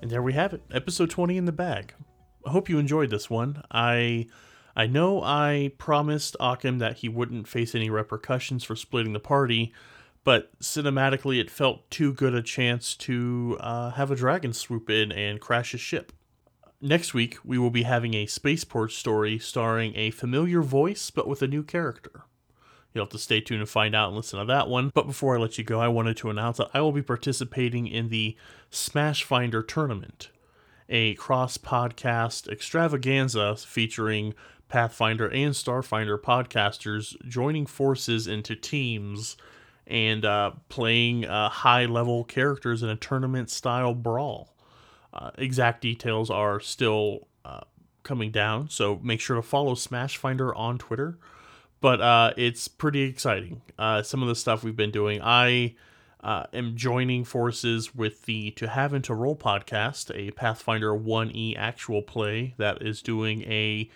And there we have it, episode 20 in the bag. I hope you enjoyed this one. I I know I promised Occam that he wouldn't face any repercussions for splitting the party, but cinematically it felt too good a chance to uh, have a dragon swoop in and crash his ship. Next week, we will be having a spaceport story starring a familiar voice but with a new character. You'll have to stay tuned and find out and listen to that one. But before I let you go, I wanted to announce that I will be participating in the Smash Finder tournament, a cross podcast extravaganza featuring Pathfinder and Starfinder podcasters joining forces into teams and uh, playing uh, high level characters in a tournament style brawl. Uh, exact details are still uh, coming down, so make sure to follow Smash Finder on Twitter but uh, it's pretty exciting. Uh, some of the stuff we've been doing. I uh, am joining forces with the To Have and To Roll podcast, a Pathfinder 1E actual play that is doing a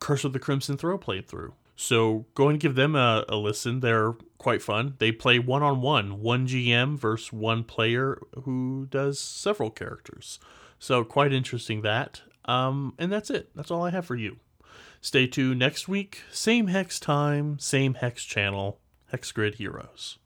Curse of the Crimson Throne playthrough. So go and give them a, a listen. They're quite fun. They play one on one, one GM versus one player who does several characters. So quite interesting that. Um, and that's it. That's all I have for you. Stay tuned next week. Same hex time, same hex channel. Hex Grid Heroes.